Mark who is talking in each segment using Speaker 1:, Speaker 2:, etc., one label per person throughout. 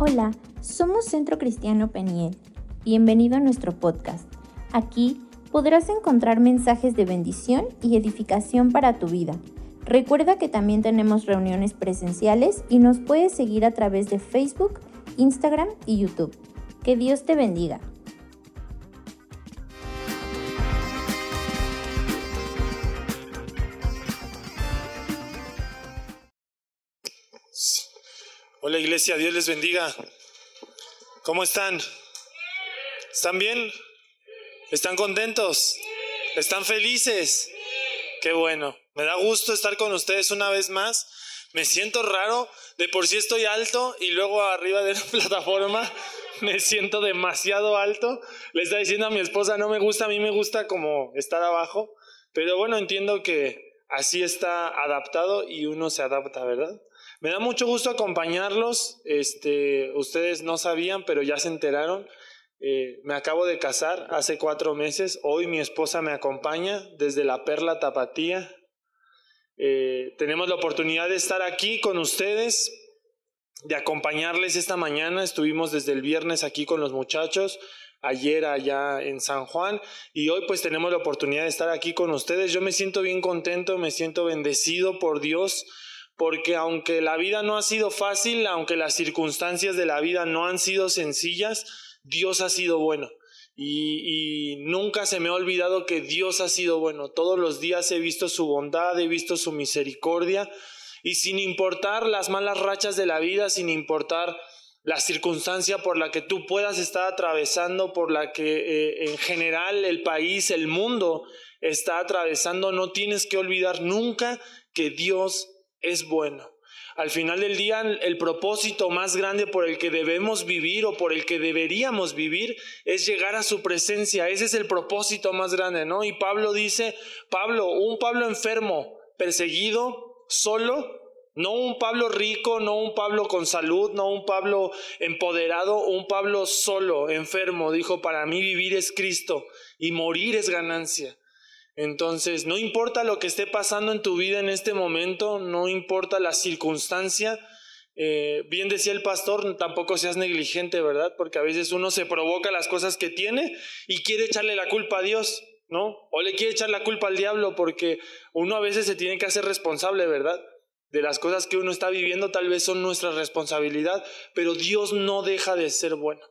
Speaker 1: Hola, somos Centro Cristiano Peniel. Bienvenido a nuestro podcast. Aquí podrás encontrar mensajes de bendición y edificación para tu vida. Recuerda que también tenemos reuniones presenciales y nos puedes seguir a través de Facebook, Instagram y YouTube. Que Dios te bendiga.
Speaker 2: Hola iglesia, Dios les bendiga. ¿Cómo están? ¿Están bien? ¿Están contentos? ¿Están felices? Qué bueno. Me da gusto estar con ustedes una vez más. Me siento raro. De por sí estoy alto y luego arriba de la plataforma me siento demasiado alto. Le está diciendo a mi esposa, no me gusta, a mí me gusta como estar abajo. Pero bueno, entiendo que así está adaptado y uno se adapta, ¿verdad? Me da mucho gusto acompañarlos. Este, ustedes no sabían, pero ya se enteraron. Eh, me acabo de casar hace cuatro meses. Hoy mi esposa me acompaña desde la Perla Tapatía. Eh, tenemos la oportunidad de estar aquí con ustedes, de acompañarles esta mañana. Estuvimos desde el viernes aquí con los muchachos, ayer allá en San Juan y hoy pues tenemos la oportunidad de estar aquí con ustedes. Yo me siento bien contento, me siento bendecido por Dios porque aunque la vida no ha sido fácil, aunque las circunstancias de la vida no han sido sencillas, Dios ha sido bueno. Y, nunca se me ha olvidado que Dios ha sido bueno. Todos los días he visto su bondad, he visto su misericordia. Y sin importar las malas rachas de la vida, sin importar la circunstancia por la que tú puedas estar atravesando, por la que eh, en general el país, el mundo está atravesando, no tienes que olvidar nunca que Dios es bueno. Al final del día, el propósito más grande por el que debemos vivir o por el que deberíamos vivir es llegar a su presencia. Ese es el propósito más grande, ¿no? Y Pablo dice, Pablo, un Pablo enfermo, perseguido, solo, no un Pablo rico, no un Pablo con salud, no un Pablo empoderado, un Pablo solo, enfermo. Dijo, para mí vivir es Cristo y morir es ganancia. Entonces, no importa lo que esté pasando en tu vida en este momento, no importa la circunstancia, eh, bien decía el pastor, tampoco seas negligente, ¿verdad? Porque a veces uno se provoca las cosas que tiene y quiere echarle la culpa a Dios, ¿no? O le quiere echar la culpa al diablo porque uno a veces se tiene que hacer responsable, ¿verdad? De las cosas que uno está viviendo tal vez son nuestra responsabilidad, pero Dios no deja de ser bueno.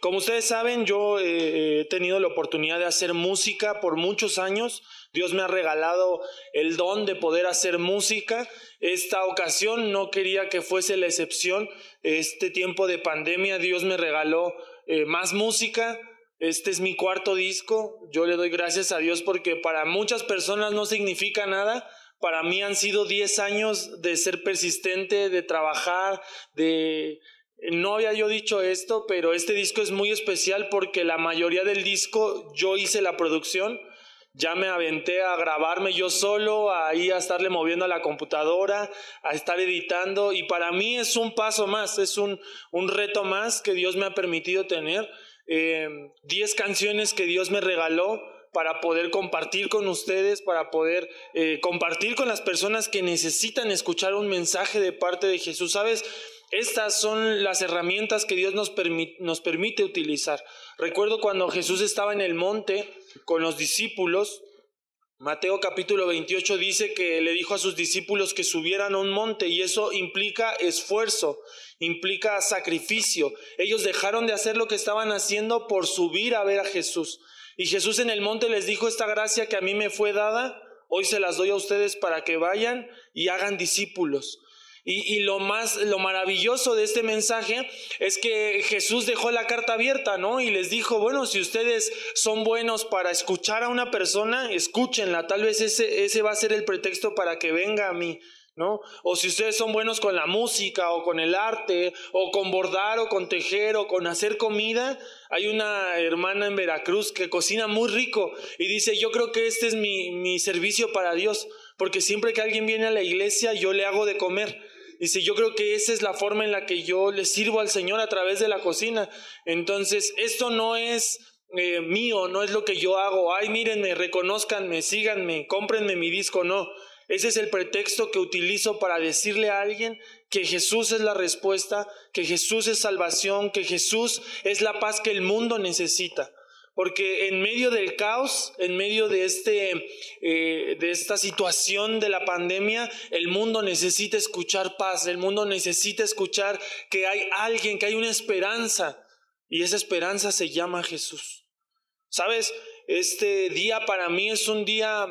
Speaker 2: Como ustedes saben, yo eh, he tenido la oportunidad de hacer música por muchos años. Dios me ha regalado el don de poder hacer música. Esta ocasión no quería que fuese la excepción. Este tiempo de pandemia Dios me regaló eh, más música. Este es mi cuarto disco. Yo le doy gracias a Dios porque para muchas personas no significa nada. Para mí han sido 10 años de ser persistente, de trabajar, de no había yo dicho esto, pero este disco es muy especial porque la mayoría del disco yo hice la producción. Ya me aventé a grabarme yo solo, ahí a estarle moviendo a la computadora, a estar editando. Y para mí es un paso más, es un, un reto más que Dios me ha permitido tener. Eh, diez canciones que Dios me regaló para poder compartir con ustedes, para poder eh, compartir con las personas que necesitan escuchar un mensaje de parte de Jesús. ¿Sabes? Estas son las herramientas que Dios nos, nos permite utilizar. Recuerdo cuando Jesús estaba en el monte con los discípulos, Mateo capítulo 28 dice que le dijo a sus discípulos que subieran a un monte y eso implica esfuerzo, implica sacrificio. Ellos dejaron de hacer lo que estaban haciendo por subir a ver a Jesús. Y Jesús en el monte les dijo, esta gracia que a mí me fue dada, hoy se las doy a ustedes para que vayan y hagan discípulos. Y, lo más, lo maravilloso de este mensaje es que Jesús dejó la carta abierta, ¿no? Y les dijo, bueno, si ustedes son buenos para escuchar a una persona, escúchenla. Tal vez ese, ese va a ser el pretexto para que venga a mí. ¿No? O si ustedes son buenos con la música o con el arte o con bordar o con tejer o con hacer comida, hay una hermana en Veracruz que cocina muy rico y dice, yo creo que este es mi, mi servicio para Dios, porque siempre que alguien viene a la iglesia yo le hago de comer. Dice, yo creo que esa es la forma en la que yo le sirvo al Señor a través de la cocina. Entonces, esto no es eh, mío, no es lo que yo hago. Ay, mírenme, reconozcanme, síganme, cómprenme mi disco. No, Ese es el pretexto que utilizo para decirle a alguien que Jesús es la respuesta, que Jesús es salvación, que Jesús es la paz que el mundo necesita. Porque en medio del caos, en medio de, este, eh, de esta situación de la pandemia, el mundo necesita escuchar paz, el mundo necesita escuchar que hay alguien, que hay una esperanza. Y esa esperanza se llama Jesús. ¿Sabes? Este día para mí es un día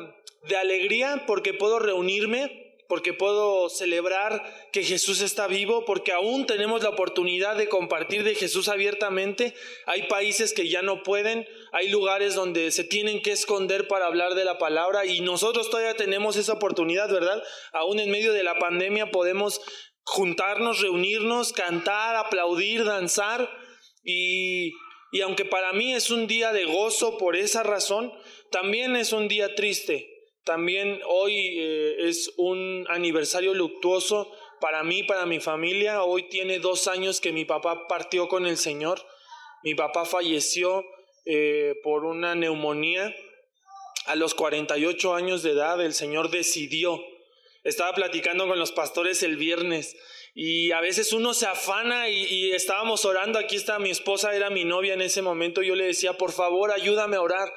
Speaker 2: de alegría porque puedo reunirme porque puedo celebrar que Jesús está vivo, porque aún tenemos la oportunidad de compartir de Jesús abiertamente. Hay países que ya no pueden, hay lugares donde se tienen que esconder para hablar de la palabra y nosotros todavía tenemos esa oportunidad, ¿verdad? Aún en medio de la pandemia podemos juntarnos, reunirnos, cantar, aplaudir, danzar y, y aunque para mí es un día de gozo por esa razón, también es un día triste también hoy eh, es un aniversario luctuoso para mí, para mi familia. Hoy tiene dos años que mi papá partió con el Señor. Mi papá falleció eh, por una neumonía. A los 48 años de edad el Señor decidió. Estaba platicando con los pastores el viernes y a veces uno se afana y, y, estábamos orando, aquí está mi esposa, era mi novia en ese momento, yo le decía, por favor, ayúdame a orar,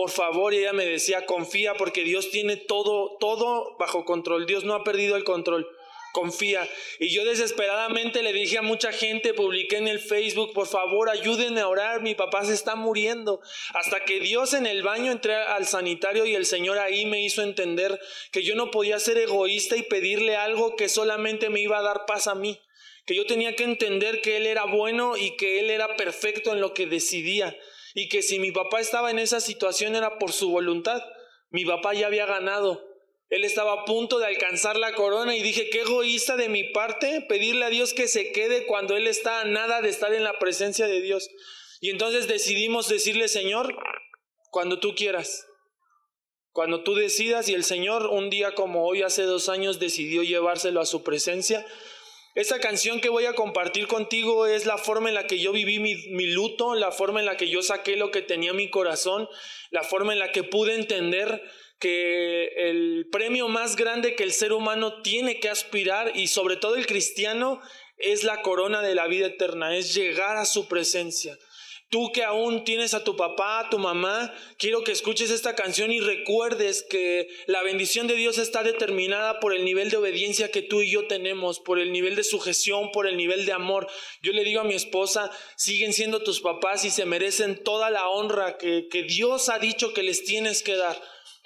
Speaker 2: por favor, ella me decía, confía porque Dios tiene todo, todo bajo control. Dios no ha perdido el control. Confía. Y yo desesperadamente le dije a mucha gente, publiqué en el Facebook, por favor, ayúdenme a orar, mi papá se está muriendo. Hasta que Dios en el baño entré al sanitario y el Señor ahí me hizo entender que yo no podía ser egoísta y pedirle algo que solamente me iba a dar paz a mí. Que yo tenía que entender que Él era bueno y que Él era perfecto en lo que decidía y que si mi papá estaba en esa situación era por su voluntad. Mi papá ya había ganado. Él estaba a punto de alcanzar la corona y dije, qué egoísta de mi parte pedirle a Dios que se quede cuando Él está a nada de estar en la presencia de Dios. Y entonces decidimos decirle, Señor, cuando tú quieras, cuando tú decidas y el Señor un día como hoy hace dos años decidió llevárselo a su presencia, esta canción que voy a compartir contigo es la forma en la que yo viví mi, mi, luto, la forma en la que yo saqué lo que tenía en mi corazón, la forma en la que pude entender que el premio más grande que el ser humano tiene que aspirar y sobre todo el cristiano es la corona de la vida eterna, es llegar a su presencia. Tú que aún tienes a tu papá, a tu mamá, quiero que escuches esta canción y recuerdes que la bendición de Dios está determinada por el nivel de obediencia que tú y yo tenemos, por el nivel de sujeción, por el nivel de amor. Yo le digo a mi esposa, siguen siendo tus papás y se merecen toda la honra que, que Dios ha dicho que les tienes que dar.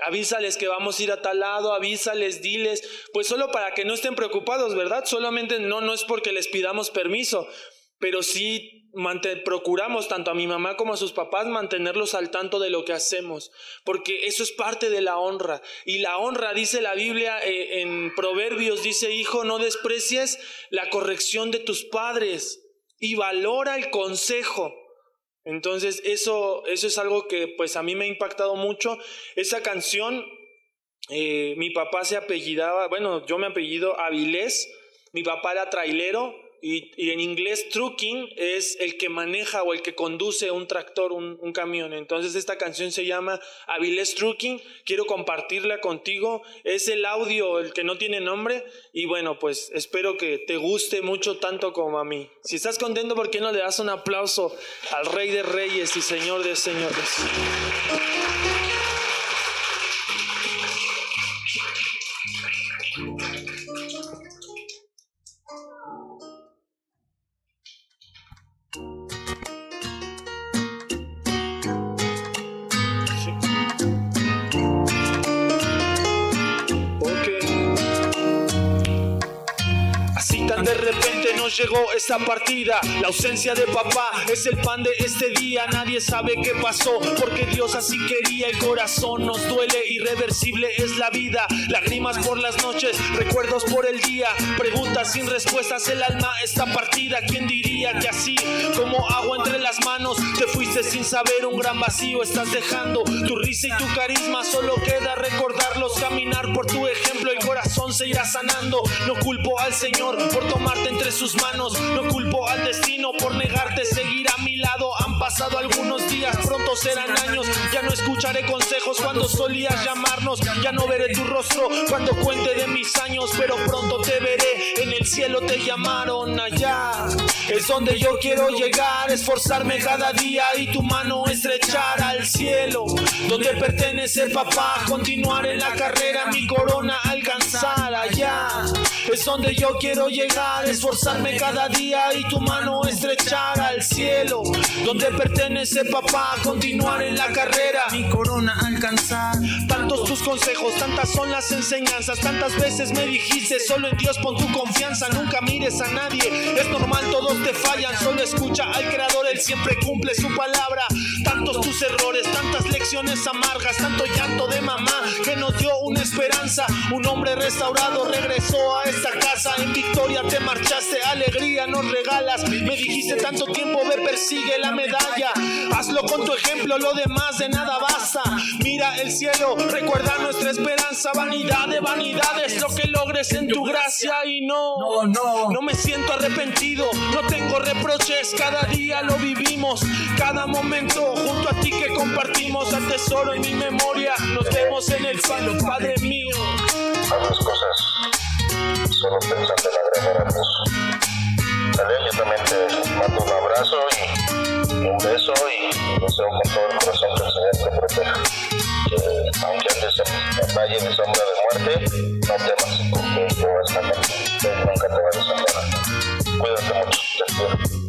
Speaker 2: Avísales que vamos a ir a tal lado, avísales, diles, pues solo para que no estén preocupados, ¿verdad? Solamente no, no es porque les pidamos permiso, pero sí procuramos tanto a mi mamá como a sus papás mantenerlos al tanto de lo que hacemos, porque eso es parte de la honra. Y la honra, dice la Biblia eh, en Proverbios, dice, hijo, no desprecies la corrección de tus padres y valora el consejo. Entonces, eso, eso es algo que pues a mí me ha impactado mucho. Esa canción, eh, mi papá se apellidaba, bueno, yo me apellido Avilés, mi papá era trailero, y, en inglés, trucking es el que maneja o el que conduce un tractor, un, camión. Entonces esta canción se llama Avilés Trucking. Quiero compartirla contigo. Es el audio, el que no tiene nombre. Y bueno, pues espero que te guste mucho tanto como a mí. Si estás contento, ¿por qué no le das un aplauso al Rey de Reyes y Señor de Señores? Llegó esta partida. La ausencia de papá es el pan de este día. Nadie sabe qué pasó porque Dios así quería. El corazón nos duele, irreversible es la vida. Lágrimas por las noches, recuerdos por el día. Preguntas sin respuestas, el alma está partida. ¿Quién diría que así como agua entre las manos te fuiste sin saber un gran vacío? Estás dejando tu risa y tu carisma. Solo queda recordarlos, caminar por tu ejemplo. El corazón se irá sanando. No culpo al Señor por tomarte entre sus manos. No culpo al destino por negarte seguir a mi lado. pasado algunos días, pronto serán años. Ya no escucharé consejos cuando solías llamarnos. Ya no veré tu rostro cuando cuente de mis años, pero pronto te veré. En el cielo te llamaron allá. Es donde yo quiero llegar, esforzarme cada día y tu mano estrechar al cielo. Donde pertenece papá, continuar en la carrera, mi corona alcanzar allá. Es donde yo quiero llegar, esforzarme cada día y tu mano estrechar al cielo. Donde pertenece papá, continuar en la carrera, mi corona alcanzar. Tantos tus consejos, tantas son las enseñanzas, tantas veces me dijiste, solo en Dios pon tu confianza, nunca mires a nadie. Es normal, todos te fallan, solo escucha al creador, él siempre cumple su palabra. Tantos tus errores, tantas lecciones amargas, tanto llanto de mamá que nos dio una esperanza. Un hombre restaurado regresó a esta casa en victoria, te marchaste, alegría nos regalas. Me dijiste tanto tiempo, ve, persigue la medalla. Hazlo con tu ejemplo, lo demás de nada basta. Mira el cielo, recuerda nuestra esperanza, vanidad de vanidades, lo que logres en tu gracia y no, no, no, no me siento arrepentido, no tengo reproches, cada día lo vivimos, cada momento junto a ti que compartimos, al tesoro en mi memoria, nos vemos en el cielo, Padre mío.
Speaker 3: Las cosas, solo pensando en agradar a Dios. Yo también te mando un abrazo y un beso y deseo con todo el corazón que el Señor te proteja. Que aunque andes en valle de sombra de muerte, no temas, porque yo. Nunca te voy a desamparar. Cuídate mucho, te.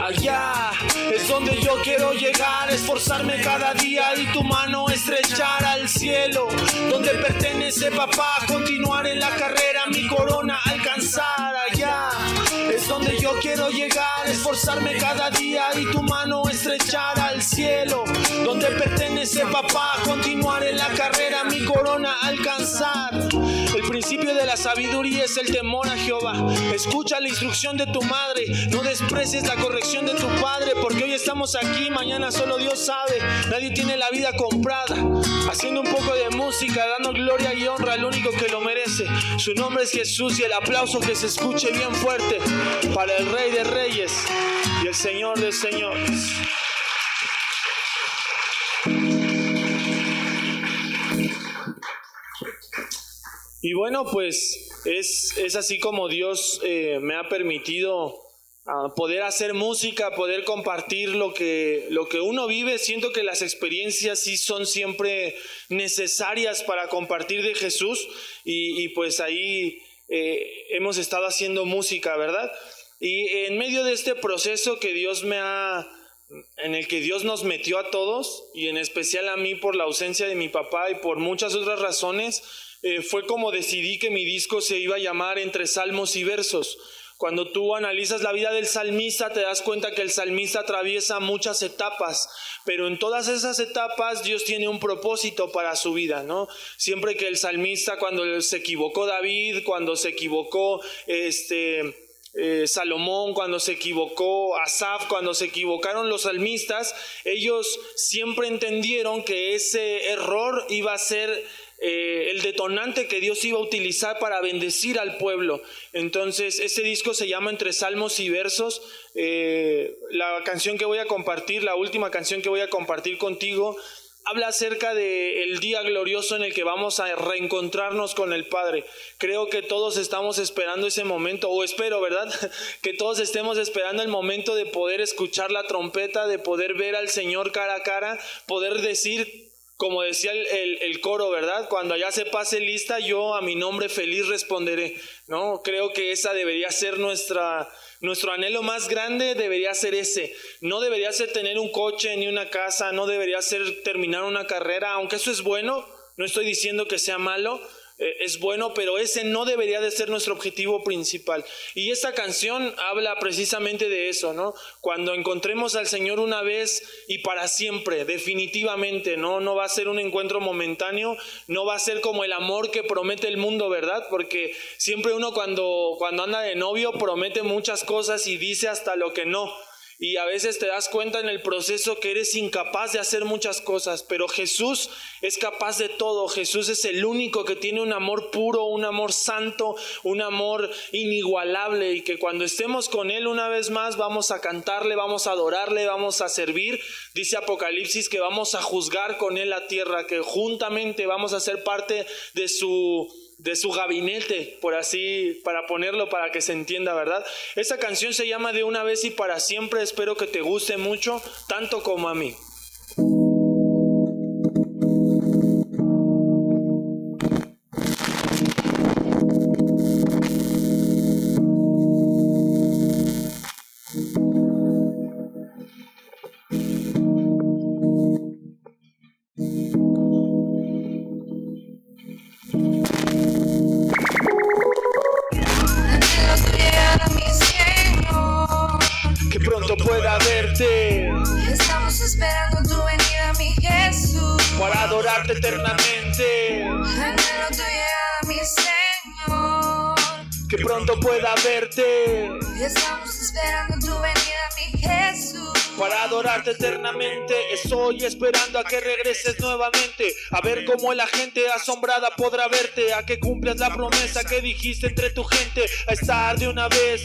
Speaker 2: Allá es donde yo quiero llegar, esforzarme cada día y tu mano estrechar al cielo. Donde pertenece papá, continuar en la carrera, mi corona alcanzar allá. Es donde yo quiero llegar, esforzarme cada día y tu mano estrechar al cielo. Donde pertenece papá, continuar en la carrera, mi corona alcanzar. Principio de la sabiduría es el temor a Jehová. Escucha la instrucción de tu madre, no desprecies la corrección de tu padre, porque hoy estamos aquí, mañana solo Dios sabe. Nadie tiene la vida comprada. Haciendo un poco de música, dando gloria y honra al único que lo merece. Su nombre es Jesús y el aplauso que se escuche bien fuerte para el Rey de Reyes y el Señor de Señores. Y bueno, pues es, es así como Dios eh, me ha permitido ah, poder hacer música, poder compartir lo que, lo que uno vive. Siento que las experiencias sí son siempre necesarias para compartir de Jesús y, pues ahí eh, hemos estado haciendo música, ¿verdad? Y en medio de este proceso que Dios me ha en el que Dios nos metió a todos y en especial a mí por la ausencia de mi papá y por muchas otras razones, eh, fue como decidí que mi disco se iba a llamar Entre Salmos y Versos. Cuando tú analizas la vida del salmista, te das cuenta que el salmista atraviesa muchas etapas, pero en todas esas etapas Dios tiene un propósito para su vida, ¿no? Siempre que el salmista, cuando se equivocó David, cuando se equivocó este, eh, Salomón, cuando se equivocó Asaf, cuando se equivocaron los salmistas, ellos siempre entendieron que ese error iba a ser eh, el detonante que Dios iba a utilizar para bendecir al pueblo. Entonces, ese disco se llama Entre Salmos y Versos. Eh, la canción que voy a compartir, la última canción que voy a compartir contigo, habla acerca del día glorioso en el que vamos a reencontrarnos con el Padre. Creo que todos estamos esperando ese momento, o espero, ¿verdad? que todos estemos esperando el momento de poder escuchar la trompeta, de poder ver al Señor cara a cara, poder decir como decía el, coro, ¿verdad? Cuando allá se pase lista, yo a mi nombre feliz responderé, ¿no? Creo que esa debería ser nuestra, nuestro anhelo más grande, debería ser ese. No debería ser tener un coche ni una casa, no debería ser terminar una carrera, aunque eso es bueno, no estoy diciendo que sea malo, es bueno, pero ese no debería de ser nuestro objetivo principal. Y esta canción habla precisamente de eso, ¿no? Cuando encontremos al Señor una vez y para siempre, definitivamente, ¿no? No va a ser un encuentro momentáneo, no va a ser como el amor que promete el mundo, ¿verdad? Porque siempre uno cuando, cuando anda de novio promete muchas cosas y dice hasta lo que no. Y a veces te das cuenta en el proceso que eres incapaz de hacer muchas cosas, pero Jesús es capaz de todo. Jesús es el único que tiene un amor puro, un amor santo, un amor inigualable y que cuando estemos con Él una vez más vamos a cantarle, vamos a adorarle, vamos a servir. Dice Apocalipsis que vamos a juzgar con Él la tierra, que juntamente vamos a ser parte de su de su gabinete, por así, para ponerlo para que se entienda, ¿verdad? Esa canción se llama De una vez y para siempre, espero que te guste mucho, tanto como a mí. Estoy esperando a que regreses nuevamente, a ver cómo la gente asombrada podrá verte, a que cumplas la promesa que dijiste entre tu gente, a estar de una vez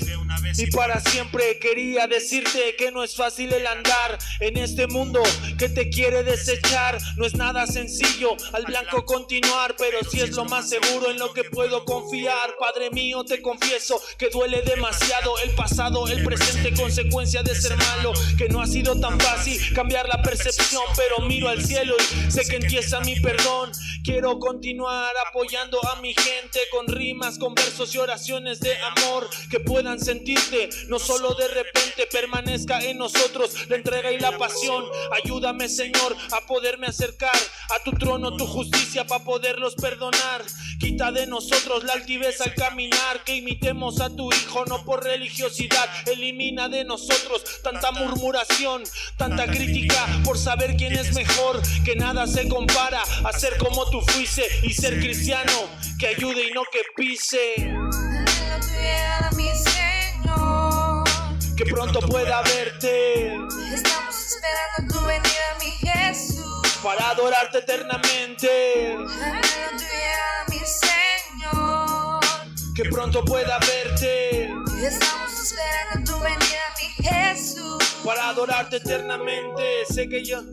Speaker 2: y para siempre. Quería decirte que no es fácil el andar en este mundo que te quiere desechar. No es nada sencillo al blanco continuar, pero si es lo más seguro en lo que puedo confiar. Padre mío, te confieso que duele demasiado el pasado, el presente, consecuencia de ser malo, que no ha sido tan fácil cambiar la percepción, pero miro al cielo y sé que empieza mi perdón. Quiero continuar apoyando a mi gente con rimas, con versos y oraciones de amor que puedan no solo de repente permanezca en nosotros la entrega y la pasión. Ayúdame, Señor, a poderme acercar a tu trono, tu justicia para poderlos perdonar. Quita de nosotros la altivez al caminar, que imitemos a tu Hijo, no por religiosidad. Elimina de nosotros tanta murmuración, tanta crítica por saber quién es mejor, que nada se compara a ser como tú fuiste y ser cristiano, que ayude y no que pise. Que pronto pueda verte.
Speaker 4: Estamos esperando tu venida, mi Jesús.
Speaker 2: Para adorarte eternamente que pronto pueda verte.
Speaker 4: Estamos esperando tu venida, mi Jesús.
Speaker 2: Para adorarte eternamente, sé que yo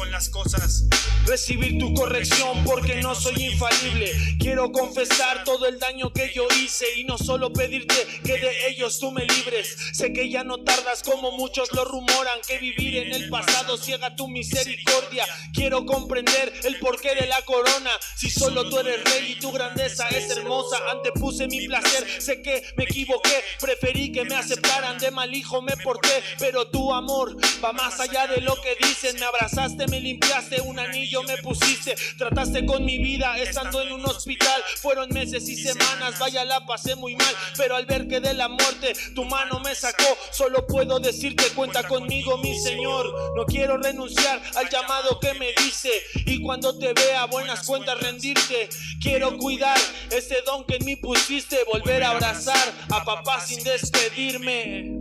Speaker 5: con las cosas
Speaker 2: recibir tu corrección porque no soy infalible. Quiero confesar todo el daño que yo hice y no solo pedirte que de ellos tú me libres. Sé que ya no tardas como muchos lo rumoran, que vivir en el pasado ciega tu misericordia. Quiero comprender el porqué de la corona. Si solo tú eres rey y tu grandeza es hermosa, antepuse mi placer. Sé que me equivoqué, preferí que me aceptaran de mal hijo me porté, pero tu amor va más allá de lo que dicen. Me abrazaste, me limpiaste un anillo me pusiste, trataste con mi vida estando en un hospital. Fueron meses y semanas, vaya la pasé muy mal, pero al ver que de la muerte tu mano me sacó, solo puedo decirte cuenta conmigo mi Señor. No quiero renunciar al llamado que me dice y cuando te vea buenas cuentas rendirte. Quiero cuidar ese don que en mí pusiste, volver a abrazar a papá sin despedirme.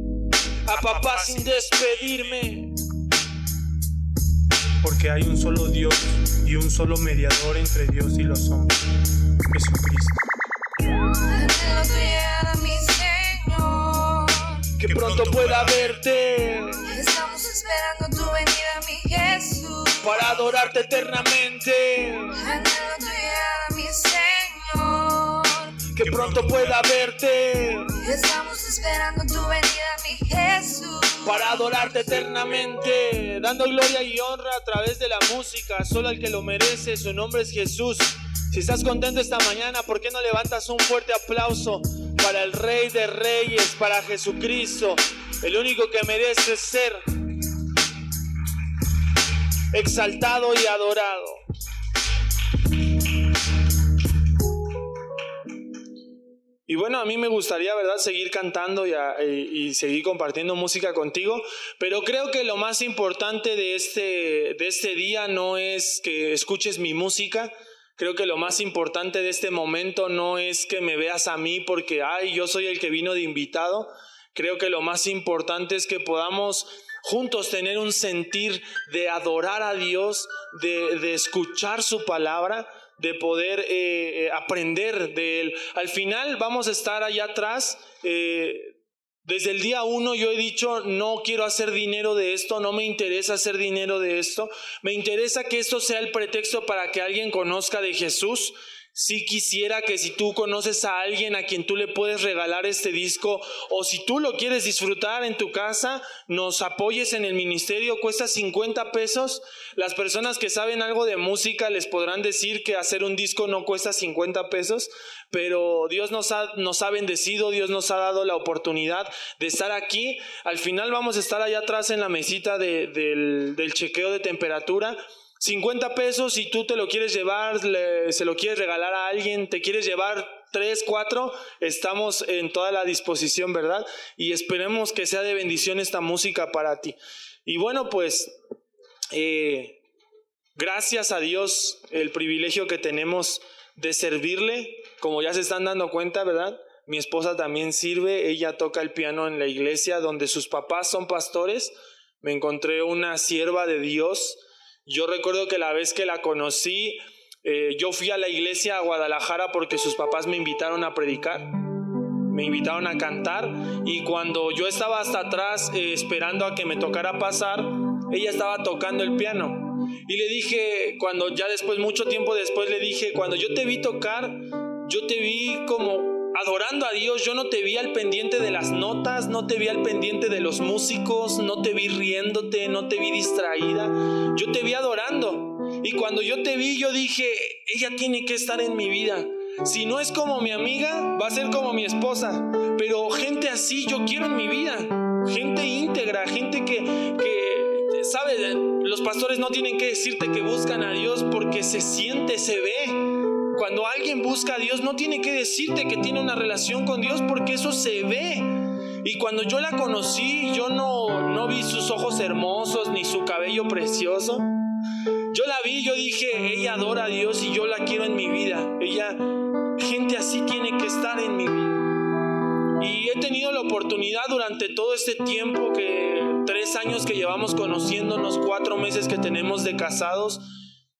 Speaker 2: A papá sin despedirme
Speaker 5: porque hay un solo Dios y un solo mediador entre Dios y los hombres, Jesucristo.
Speaker 2: Que pronto pueda verte.
Speaker 4: Estamos esperando tu venida, mi Jesús.
Speaker 2: Para adorarte eternamente.
Speaker 4: mi Señor.
Speaker 2: Que pronto pueda verte.
Speaker 4: Estamos esperando tu venida, mi Jesús
Speaker 2: para adorarte eternamente, dando gloria y honra a través de la música, solo el que lo merece, su nombre es Jesús. Si estás contento esta mañana, ¿por qué no levantas un fuerte aplauso para el Rey de Reyes, para Jesucristo, el único que merece ser exaltado y adorado? Y bueno, a mí me gustaría, ¿verdad?, seguir cantando y, seguir compartiendo música contigo, pero creo que lo más importante de este, de este día no es que escuches mi música, creo que lo más importante de este momento no es que me veas a mí porque, ay, yo soy el que vino de invitado, Creo que lo más importante es que podamos juntos tener un sentir de adorar a Dios, de, escuchar su palabra, de poder eh, eh, aprender de Él. Al final vamos a estar allá atrás. Eh, desde el día uno yo he dicho, no quiero hacer dinero de esto, no me interesa hacer dinero de esto, me interesa que esto sea el pretexto para que alguien conozca de Jesús, si quisiera que si tú conoces a alguien a quien tú le puedes regalar este disco o si tú lo quieres disfrutar en tu casa, nos apoyes en el ministerio, cuesta 50 pesos. Las personas que saben algo de música les podrán decir que hacer un disco no cuesta 50 pesos, pero Dios nos ha, nos ha bendecido, Dios nos ha dado la oportunidad de estar aquí. Al final vamos a estar allá atrás en la mesita del, del chequeo de temperatura 50 pesos si tú te lo quieres llevar, se lo quieres regalar a alguien, te quieres llevar 3, 4, estamos en toda la disposición, ¿verdad? Y esperemos que sea de bendición esta música para ti. Y bueno, pues eh, gracias a Dios el privilegio que tenemos de servirle, como ya se están dando cuenta, ¿verdad? Mi esposa también sirve, ella toca el piano en la iglesia donde sus papás son pastores. Me encontré una sierva de Dios yo recuerdo que la vez que la conocí, eh, yo fui a la iglesia a Guadalajara porque sus papás me invitaron a predicar, me invitaron a cantar y cuando yo estaba hasta atrás eh, esperando a que me tocara pasar, ella estaba tocando el piano. Y le dije, cuando ya después, mucho tiempo después, le dije, cuando yo te vi tocar, yo te vi como adorando a Dios, yo no te vi al pendiente de las notas, no te vi al pendiente de los músicos, no te vi riéndote, no te vi distraída, yo te vi adorando. Y cuando yo te vi, yo dije, ella tiene que estar en mi vida. Si no es como mi amiga, va a ser como mi esposa. Pero gente así yo quiero en mi vida. Gente íntegra, gente que, que sabe, los pastores no tienen que decirte que buscan a Dios porque se siente, se ve. Cuando alguien busca a Dios, no tiene que decirte que tiene una relación con Dios porque eso se ve. Y cuando yo la conocí, yo no, no vi sus ojos hermosos ni su cabello precioso. Yo la vi, yo dije, ella adora a Dios y yo la quiero en mi vida. Ella, gente así tiene que estar en mi vida. Y he tenido la oportunidad durante todo este tiempo, que tres años que llevamos conociéndonos, cuatro meses que tenemos de casados,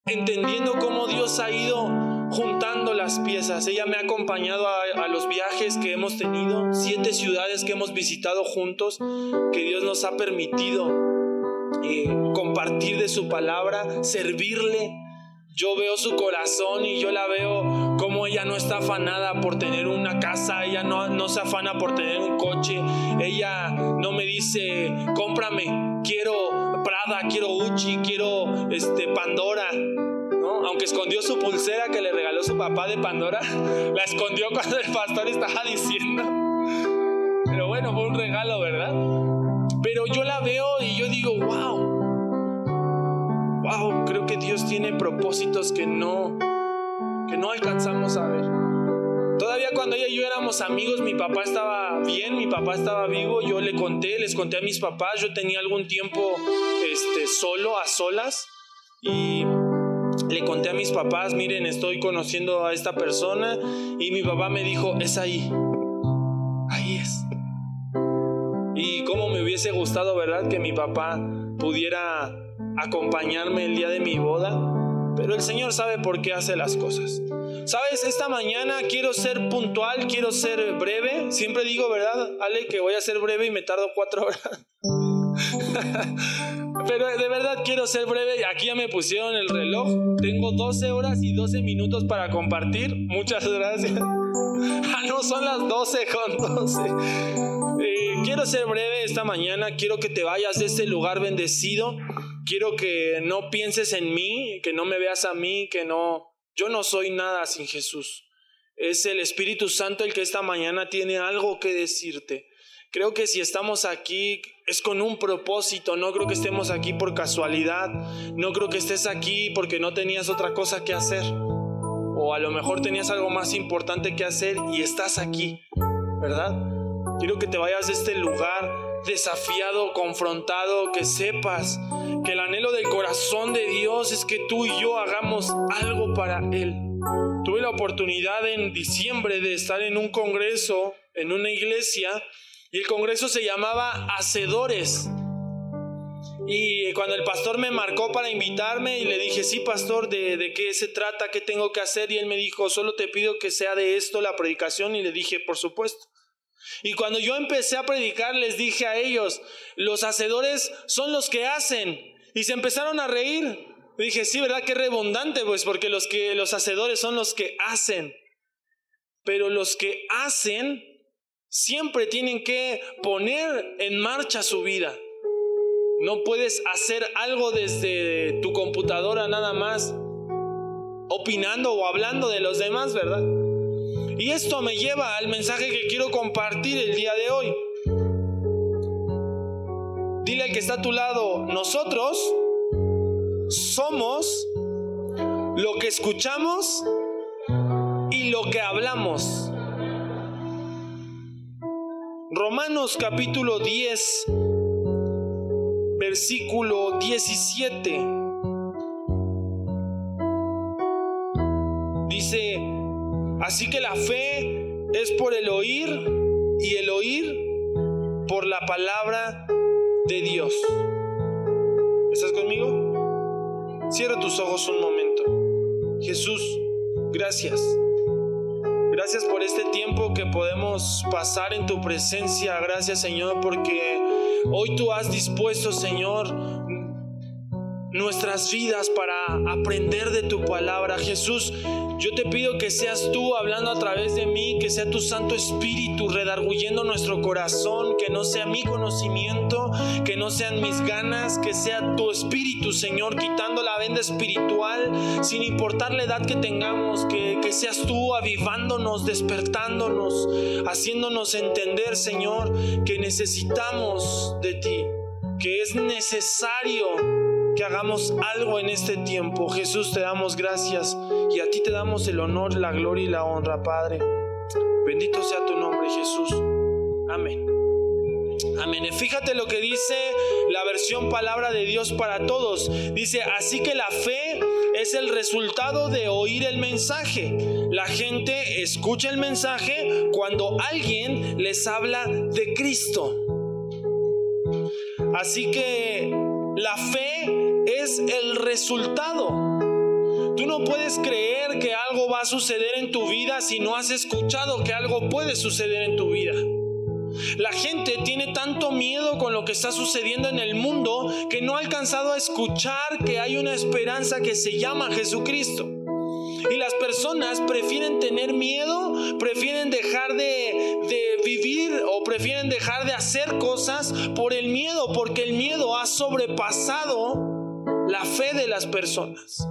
Speaker 2: entendiendo cómo Dios ha ido juntando las piezas. Ella me ha acompañado a, los viajes que hemos tenido, siete ciudades que hemos visitado juntos, que Dios nos ha permitido eh, compartir de su palabra, servirle. Yo veo su corazón y yo la veo como ella no está afanada por tener una casa, ella no, no se afana por tener un coche, ella no me dice, cómprame, quiero Prada, quiero Gucci, quiero este, Pandora aunque escondió su pulsera que le regaló su papá de Pandora, la escondió cuando el pastor estaba diciendo. Pero bueno, fue un regalo, ¿verdad? Pero yo la veo y yo digo, wow. Wow, creo que Dios tiene propósitos que no que no alcanzamos a ver. Todavía cuando ella y yo éramos amigos, mi papá estaba bien, mi papá estaba vivo, yo le conté, les conté a mis papás, yo tenía algún tiempo este solo a solas y le conté a mis papás, miren, estoy conociendo a esta persona y mi papá me dijo, es ahí, ahí es. Y cómo me hubiese gustado, ¿verdad? Que mi papá pudiera acompañarme el día de mi boda. Pero el Señor sabe por qué hace las cosas. Sabes, esta mañana quiero ser puntual, quiero ser breve. Siempre digo, ¿verdad, Ale, que voy a ser breve y me tardo cuatro horas? Pero de verdad quiero ser breve. Aquí ya me pusieron el reloj. Tengo 12 horas y 12 minutos para compartir. Muchas gracias. Ah, no, son las 12 con 12. Eh, quiero ser breve esta mañana. Quiero que te vayas de este lugar bendecido. Quiero que no pienses en mí, que no me veas a mí, que no... Yo no soy nada sin Jesús. Es el Espíritu Santo el que esta mañana tiene algo que decirte. Creo que si estamos aquí es con un propósito, no creo que estemos aquí por casualidad, no creo que estés aquí porque no tenías otra cosa que hacer, o a lo mejor tenías algo más importante que hacer y estás aquí, ¿verdad? Quiero que te vayas de este lugar desafiado, confrontado, que sepas que el anhelo del corazón de Dios es que tú y yo hagamos algo para Él. Tuve la oportunidad en diciembre de estar en un congreso, en una iglesia, Y el congreso se llamaba Hacedores. Y cuando el pastor me marcó para invitarme y le dije, sí, pastor, ¿de, ¿de, qué se trata? ¿Qué tengo que hacer? Y él me dijo, solo te pido que sea de esto la predicación. Y le dije, por supuesto. Y cuando yo empecé a predicar, les dije a ellos, los hacedores son los que hacen. Y se empezaron a reír. Dije, sí, ¿verdad? Qué redundante, pues, porque los, que, los hacedores son los que hacen. Pero los que hacen siempre tienen que poner en marcha su vida. No puedes hacer algo desde tu computadora nada más, opinando o hablando de los demás, ¿verdad? Y esto me lleva al mensaje que quiero compartir el día de hoy. Dile al que está a tu lado, nosotros somos lo que escuchamos y lo que hablamos. Romanos capítulo 10, versículo 17. Dice, así que la fe es por el oír y el oír por la palabra de Dios. ¿Estás conmigo? Cierra tus ojos un momento. Jesús, gracias. Gracias por este tiempo que podemos pasar en tu presencia. Gracias Señor porque hoy tú has dispuesto Señor nuestras vidas para aprender de tu palabra. Jesús, yo te pido que seas tú hablando a través de mí, que sea tu Santo Espíritu redarguyendo nuestro corazón, que no sea mi conocimiento, que no sean mis ganas, que sea tu Espíritu, Señor, quitando la venda espiritual, sin importar la edad que tengamos, que, que seas tú avivándonos, despertándonos, haciéndonos entender, Señor, que necesitamos de ti, que es necesario que hagamos algo en este tiempo. Jesús, te damos gracias y a ti te damos el honor, la gloria y la honra, Padre. Bendito sea tu nombre, Jesús. Amén. Amén. Fíjate lo que dice la versión palabra de Dios para todos. Dice, así que la fe es el resultado de oír el mensaje. La gente escucha el mensaje cuando alguien les habla de Cristo. Así que la fe es el resultado. Tú no puedes creer que algo va a suceder en tu vida si no has escuchado que algo puede suceder en tu vida. La gente tiene tanto miedo con lo que está sucediendo en el mundo que no ha alcanzado a escuchar que hay una esperanza que se llama Jesucristo. Y las personas prefieren tener miedo, prefieren dejar de, de, vivir o prefieren dejar de hacer cosas por el miedo, porque el miedo ha sobrepasado la fe de las personas.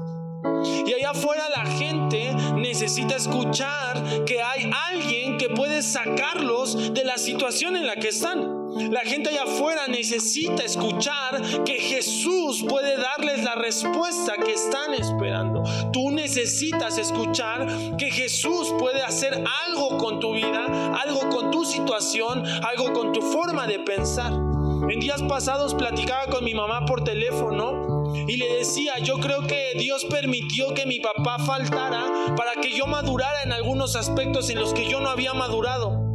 Speaker 2: Y allá afuera la gente necesita escuchar que hay alguien que puede sacarlos de la situación en la que están. La gente allá afuera necesita escuchar que Jesús puede darles la respuesta que están esperando. Tú necesitas escuchar que Jesús puede hacer algo con tu vida, algo con tu situación, algo con tu forma de pensar. En días pasados platicaba con mi mamá por teléfono y le decía, yo creo que Dios permitió que mi papá faltara para que yo madurara en algunos aspectos en los que yo no había madurado.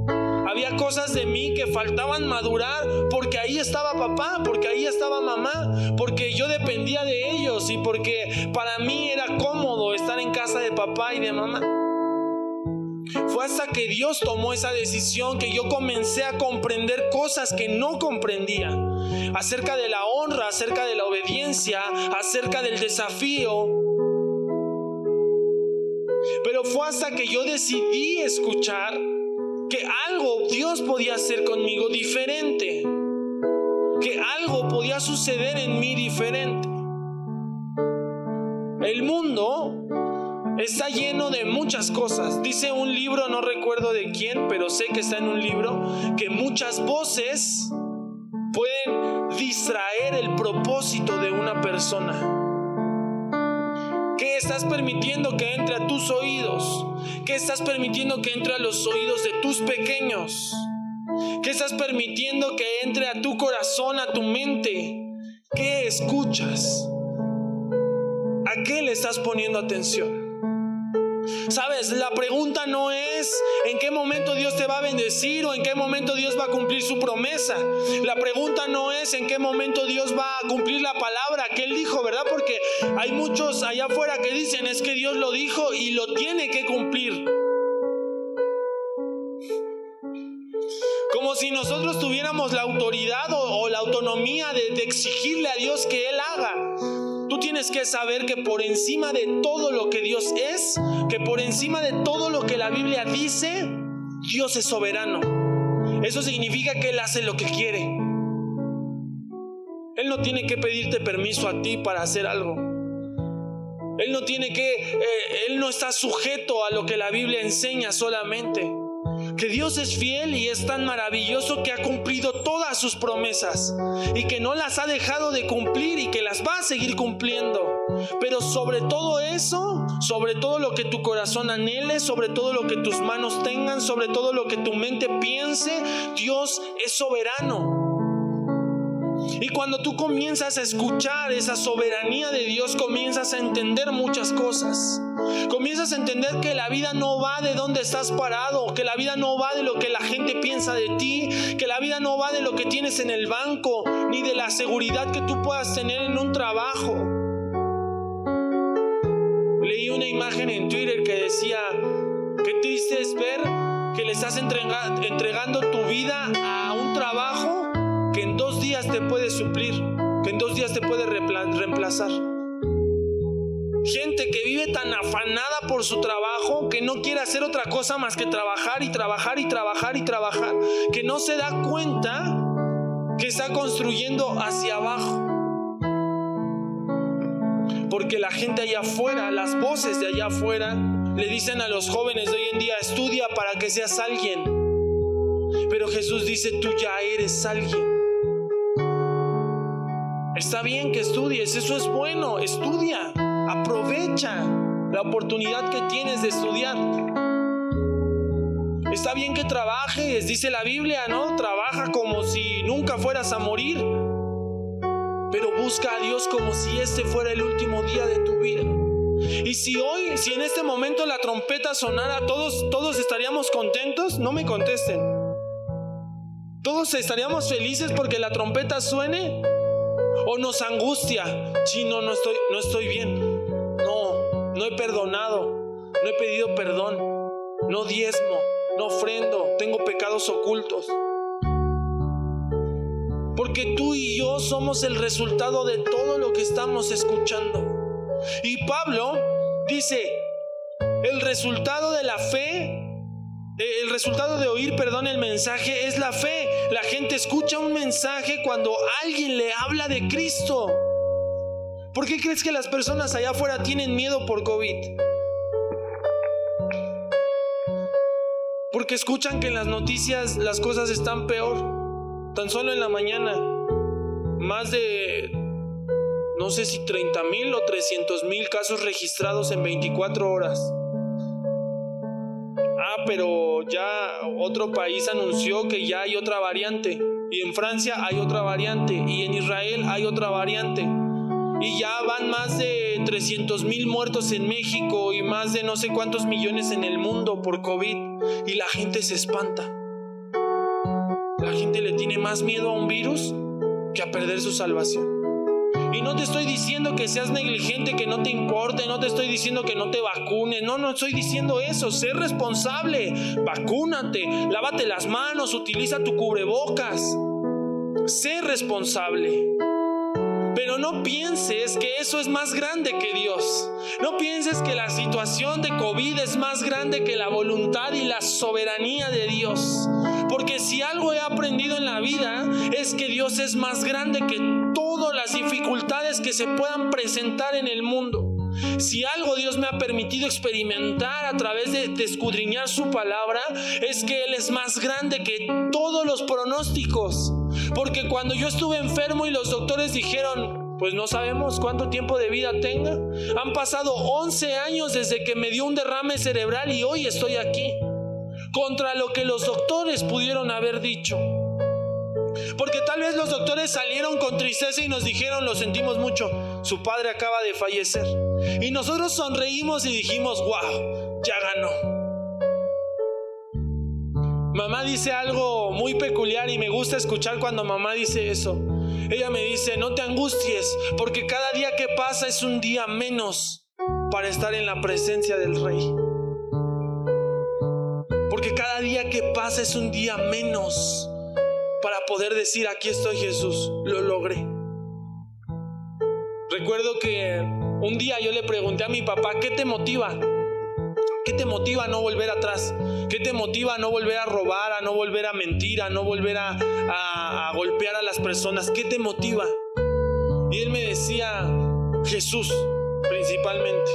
Speaker 2: Había cosas de mí que faltaban madurar porque ahí estaba papá, porque ahí estaba mamá, porque yo dependía de ellos y porque para mí era cómodo estar en casa de papá y de mamá. Fue hasta que Dios tomó esa decisión que yo comencé a comprender cosas que no comprendía. Acerca de la honra, acerca de la obediencia, acerca del desafío. Pero fue hasta que yo decidí escuchar que algo Dios podía hacer conmigo diferente. Que algo podía suceder en mí diferente. El mundo está lleno de muchas cosas. Dice un libro, no recuerdo de quién, pero sé que está en un libro, que muchas voces pueden distraer el propósito de una persona. ¿Qué estás permitiendo que entre a tus oídos? ¿Qué estás permitiendo que entre a los oídos de tus pequeños? ¿Qué estás permitiendo que entre a tu corazón, a tu mente? ¿Qué escuchas? ¿A qué le estás poniendo atención? Sabes, la pregunta no es en qué momento Dios te va a bendecir o en qué momento Dios va a cumplir su promesa. La pregunta no es en qué momento Dios va a cumplir la palabra que Él dijo, ¿verdad? Porque hay muchos allá afuera que dicen es que Dios lo dijo y lo tiene que cumplir. Como si nosotros tuviéramos la autoridad o, la autonomía de, de exigirle a Dios que Él haga. Tienes que saber que por encima de todo lo que Dios es, que por encima de todo lo que la Biblia dice, Dios es soberano. Eso significa que Él hace lo que quiere. Él no tiene que pedirte permiso a ti para hacer algo. Él no tiene que, eh, Él no está sujeto a lo que la Biblia enseña solamente que Dios es fiel y es tan maravilloso que ha cumplido todas sus promesas y que no las ha dejado de cumplir y que las va a seguir cumpliendo. Pero sobre todo eso, sobre todo lo que tu corazón anhele, sobre todo lo que tus manos tengan, sobre todo lo que tu mente piense, Dios es soberano. Y cuando tú comienzas a escuchar esa soberanía de Dios, comienzas a entender muchas cosas. Comienzas a entender que la vida no va de dónde estás parado, que la vida no va de lo que la gente piensa de ti, que la vida no va de lo que tienes en el banco, ni de la seguridad que tú puedas tener en un trabajo. Leí una imagen en Twitter que decía, qué triste es ver que le estás entregando tu vida a un trabajo que en dos días te puede suplir, que en dos días te puede reemplazar. Gente que vive tan afanada por su trabajo que no quiere hacer otra cosa más que trabajar y trabajar y trabajar y trabajar, que no se da cuenta que está construyendo hacia abajo. Porque la gente allá afuera, las voces de allá afuera, le dicen a los jóvenes de hoy en día, estudia para que seas alguien. Pero Jesús dice, tú ya eres alguien. Está bien que estudies, eso es bueno, estudia. Aprovecha la oportunidad que tienes de estudiar. Está bien que trabajes, dice la Biblia, ¿no? Trabaja como si nunca fueras a morir. Pero busca a Dios como si este fuera el último día de tu vida. Y si hoy, si en este momento la trompeta sonara, todos, todos estaríamos contentos, no me contesten. Todos estaríamos felices porque la trompeta suene o nos angustia. Si no, no estoy, no estoy bien no he perdonado, no he pedido perdón, no diezmo, no ofrendo, tengo pecados ocultos. Porque tú y yo somos el resultado de todo lo que estamos escuchando. Y Pablo dice, el resultado de la fe, el resultado de oír, perdón, el mensaje es la fe. La gente escucha un mensaje cuando alguien le habla de Cristo. ¿Por qué crees que las personas allá afuera tienen miedo por COVID? Porque escuchan que en las noticias las cosas están peor. Tan solo en la mañana, más de, no sé si 30 mil o 300 mil casos registrados en 24 horas. Ah, pero ya otro país anunció que ya hay otra variante. Y en Francia hay otra variante. Y en Israel hay otra variante y ya van más de 300 mil muertos en México y más de no sé cuántos millones en el mundo por COVID y la gente se espanta. La gente le tiene más miedo a un virus que a perder su salvación. Y no te estoy diciendo que seas negligente, que no te importe, no te estoy diciendo que no te vacunes, no, no estoy diciendo eso, sé responsable, vacúnate, lávate las manos, utiliza tu cubrebocas, sé responsable. Pero no pienses que eso es más grande que Dios. No pienses que la situación de COVID es más grande que la voluntad y la soberanía de Dios. Porque si algo he aprendido en la vida es que Dios es más grande que todas las dificultades que se puedan presentar en el mundo. Si algo Dios me ha permitido experimentar a través de, de, escudriñar su palabra, es que Él es más grande que todos los pronósticos. Porque cuando yo estuve enfermo y los doctores dijeron, pues no sabemos cuánto tiempo de vida tenga, han pasado 11 años desde que me dio un derrame cerebral y hoy estoy aquí. Contra lo que los doctores pudieron haber dicho. Porque tal vez los doctores salieron con tristeza y nos dijeron, lo sentimos mucho, su padre acaba de fallecer. Y nosotros sonreímos y dijimos, wow, ya ganó. Mamá dice algo muy peculiar y me gusta escuchar cuando mamá dice eso. Ella me dice, no te angusties, porque cada día que pasa es un día menos para estar en la presencia del rey. Porque cada día que pasa es un día menos para poder decir, aquí estoy Jesús, lo logré. Recuerdo que un día yo le pregunté a mi papá, ¿qué te motiva? ¿Qué te motiva a no volver atrás? ¿Qué te motiva a no volver a robar, a no volver a mentir, a no volver a, golpear a las personas? ¿Qué te motiva? Y él me decía, Jesús, principalmente.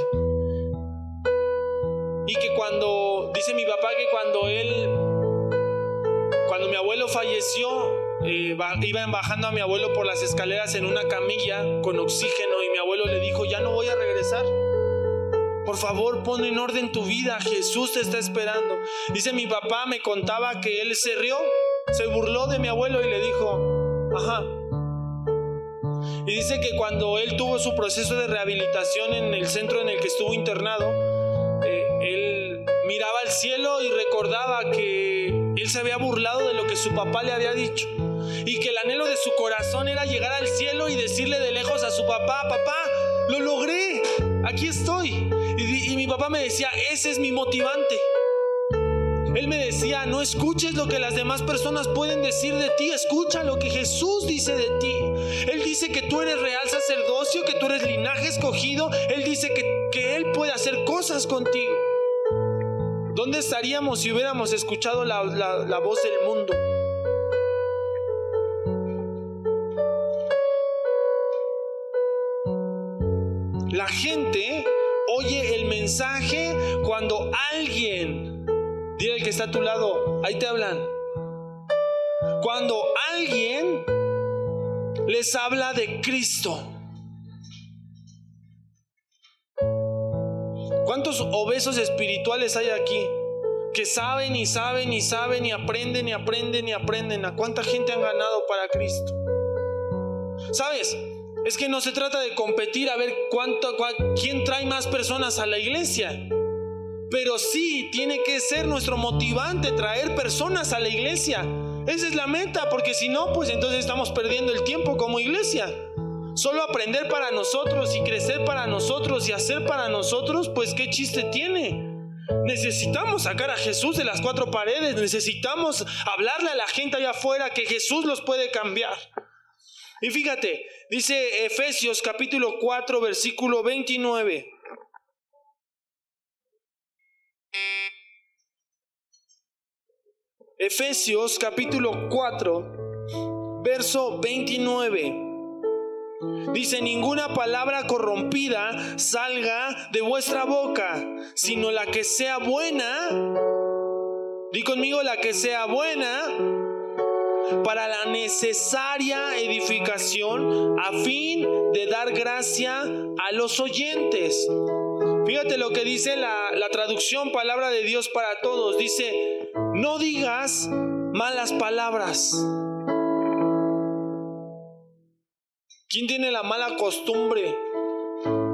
Speaker 2: Y que cuando, dice mi papá que cuando él, cuando mi abuelo falleció, eh, iban bajando a mi abuelo por las escaleras en una camilla con oxígeno y mi abuelo le dijo, ya no voy a regresar. Por favor, pon en orden tu vida, Jesús te está esperando. Dice mi papá, me contaba que él se rió, se burló de mi abuelo y le dijo, ajá. Y dice que cuando él tuvo su proceso de rehabilitación en el centro en el que estuvo internado, eh, él miraba al cielo y recordaba que él se había burlado de lo que su papá le había dicho y que el anhelo de su corazón era llegar al cielo y decirle de lejos a su papá, papá, lo logré, aquí estoy. Y, mi papá me decía, ese es mi motivante. Él me decía, no escuches lo que las demás personas pueden decir de ti, escucha lo que Jesús dice de ti. Él dice que tú eres real sacerdocio, que tú eres linaje escogido. Él dice que, que Él puede hacer cosas contigo. ¿Dónde estaríamos si hubiéramos escuchado la, la voz del mundo? La gente oye el mensaje cuando alguien, dile al que está a tu lado, ahí te hablan. Cuando alguien les habla de Cristo. ¿Cuántos obesos espirituales hay aquí? Que saben y saben y saben y aprenden y aprenden y aprenden. ¿A cuánta gente han ganado para Cristo? ¿Sabes? Es que no se trata de competir a ver cuánto, quién trae más personas a la iglesia. Pero sí tiene que ser nuestro motivante traer personas a la iglesia. Esa es la meta, porque si no, pues entonces estamos perdiendo el tiempo como iglesia. Solo aprender para nosotros y crecer para nosotros y hacer para nosotros, pues qué chiste tiene. Necesitamos sacar a Jesús de las cuatro paredes, necesitamos hablarle a la gente allá afuera que Jesús los puede cambiar. Y fíjate, dice Efesios capítulo 4, versículo 29. Efesios capítulo 4, verso 29. Dice, ninguna palabra corrompida salga de vuestra boca, sino la que sea buena. Di conmigo la que sea buena para la necesaria edificación a fin de dar gracia a los oyentes. Fíjate lo que dice la, traducción palabra de Dios para todos. Dice, no digas malas palabras. ¿Quién tiene la mala costumbre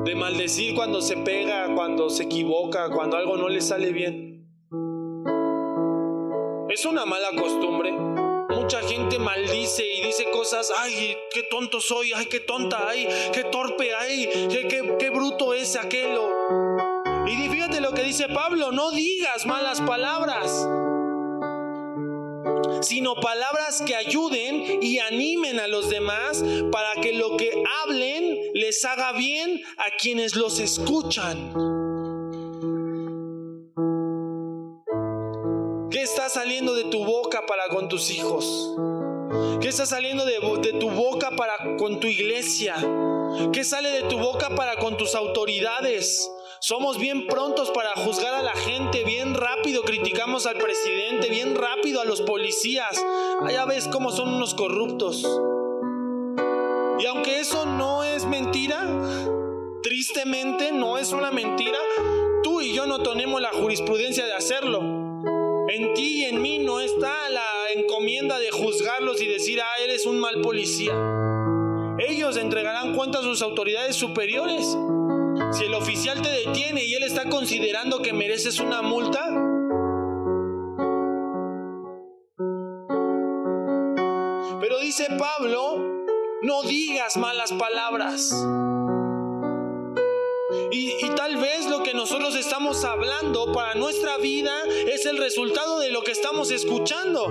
Speaker 2: de maldecir cuando se pega, cuando se equivoca, cuando algo no le sale bien? Es una mala costumbre mucha gente maldice y dice cosas, ay, qué tonto soy, ay, qué tonta, ay, qué torpe, ay, qué, qué, bruto es aquello. Y fíjate lo que dice Pablo, no digas malas palabras, sino palabras que ayuden y animen a los demás para que lo que hablen les haga bien a quienes los escuchan. ¿Qué está saliendo de tu boca para con tus hijos? ¿Qué está saliendo de, tu boca para con tu iglesia? ¿Qué sale de tu boca para con tus autoridades? Somos bien prontos para juzgar a la gente, bien rápido criticamos al presidente, bien rápido a los policías. Allá ves cómo son unos corruptos. Y aunque eso no es mentira, tristemente no es una mentira, tú y yo no tenemos la jurisprudencia de hacerlo. En ti y en mí no está la encomienda de juzgarlos y decir, ah, eres un mal policía. Ellos entregarán cuenta a sus autoridades superiores. Si el oficial te detiene y él está considerando que mereces una multa, pero dice Pablo, no digas malas palabras. Y, tal vez lo que nosotros estamos hablando para nuestra vida es el resultado de lo que estamos escuchando.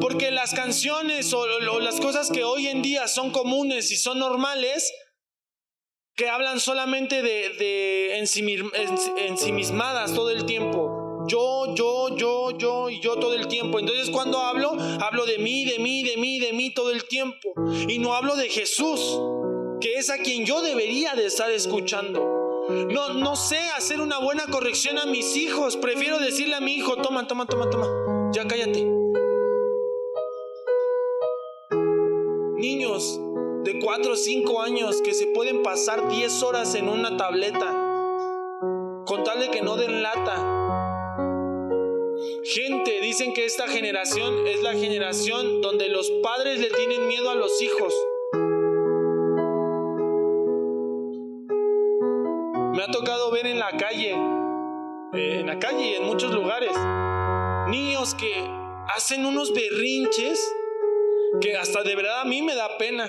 Speaker 2: Porque las canciones o, las cosas que hoy en día son comunes y son normales, que hablan solamente de, de ensimismadas todo el tiempo. Yo, yo, yo, yo y yo todo el tiempo. Entonces cuando hablo, hablo de mí, de mí, de mí, de mí todo el tiempo. Y no hablo de Jesús, que es a quien yo debería de estar escuchando. No, no sé hacer una buena corrección a mis hijos. Prefiero decirle a mi hijo, toma, toma, toma, toma. Ya cállate. Niños, de 4 o 5 años que se pueden pasar 10 horas en una tableta con tal de que no den lata. Gente, dicen que esta generación es la generación donde los padres le tienen miedo a los hijos. Ha tocado ver en la calle, en la calle y en muchos lugares, niños que hacen unos berrinches que hasta de verdad a mí me da pena.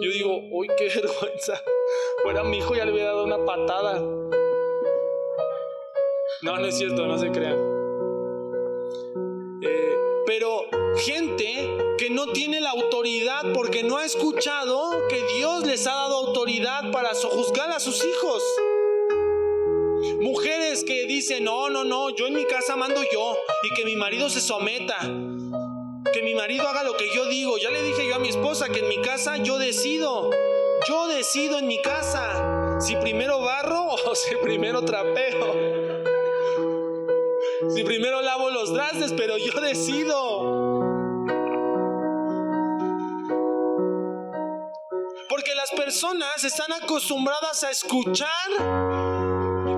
Speaker 2: Yo digo, uy, qué vergüenza. Fuera mi hijo ya le hubiera dado una patada. No, no es cierto, no se crean. Eh, pero gente que no tiene la autoridad porque no ha escuchado que Dios les ha dado autoridad para sojuzgar a sus hijos. Mujeres que dicen, no, no, no, yo en mi casa mando yo y que mi marido se someta que mi marido haga lo que yo digo. Ya le dije yo a mi esposa que en mi casa yo decido. Yo decido en mi casa si primero barro o si primero trapeo. Si primero lavo los trastes, pero yo decido. Porque las personas están acostumbradas a escuchar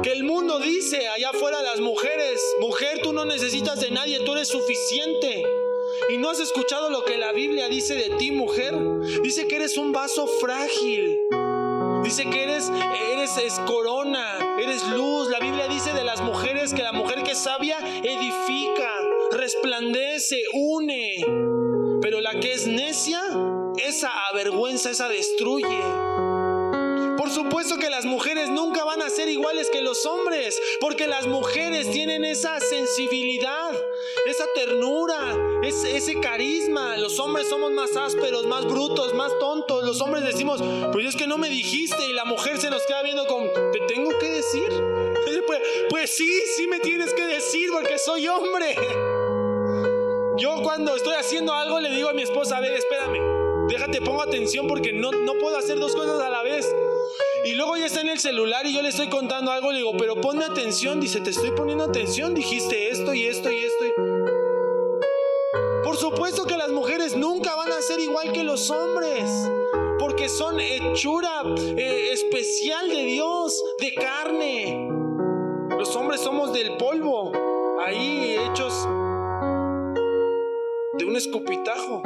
Speaker 2: que el mundo dice allá afuera las mujeres, mujer, tú no necesitas de nadie, tú eres suficiente. ¿Y no has escuchado lo que la Biblia dice de ti, mujer? Dice que eres un vaso frágil. Dice que eres, eres es corona, eres luz. La Biblia dice de las mujeres que la mujer que es sabia edifica, resplandece, une. Pero la que es necia, esa avergüenza, esa destruye. Por supuesto que las mujeres nunca van a ser iguales que los hombres, porque las mujeres tienen esa sensibilidad, esa ternura, ese, carisma. Los hombres somos más ásperos, más brutos, más tontos. Los hombres decimos, pues es que no me dijiste y la mujer se nos queda viendo con, ¿te tengo que decir? Pues, pues sí, sí me tienes que decir porque soy hombre. Yo cuando estoy haciendo algo le digo a mi esposa, a ver, espérame, déjate, pongo atención porque no, no puedo hacer dos cosas a la vez. Y luego ya está en el celular y yo le estoy contando algo, le digo, pero ponme atención, dice, te estoy poniendo atención, dijiste esto y esto y esto. Por supuesto que las mujeres nunca van a ser igual que los hombres, porque son hechura eh, especial de Dios, de carne. Los hombres somos del polvo, ahí hechos de un escupitajo.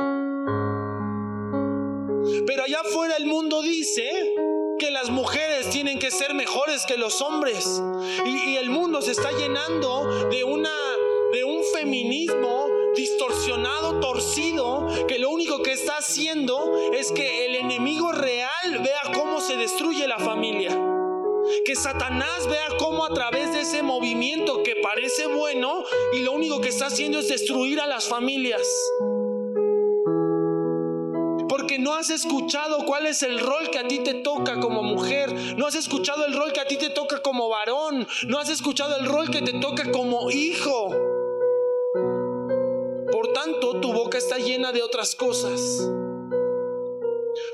Speaker 2: Pero allá afuera el mundo dice que las mujeres tienen que ser mejores que los hombres. Y, el mundo se está llenando de, una, de un feminismo distorsionado, torcido, que lo único que está haciendo es que el enemigo real vea cómo se destruye la familia. Que Satanás vea cómo a través de ese movimiento que parece bueno y lo único que está haciendo es destruir a las familias porque no has escuchado cuál es el rol que a ti te toca como mujer, no has escuchado el rol que a ti te toca como varón, no has escuchado el rol que te toca como hijo. Por tanto, tu boca está llena de otras cosas.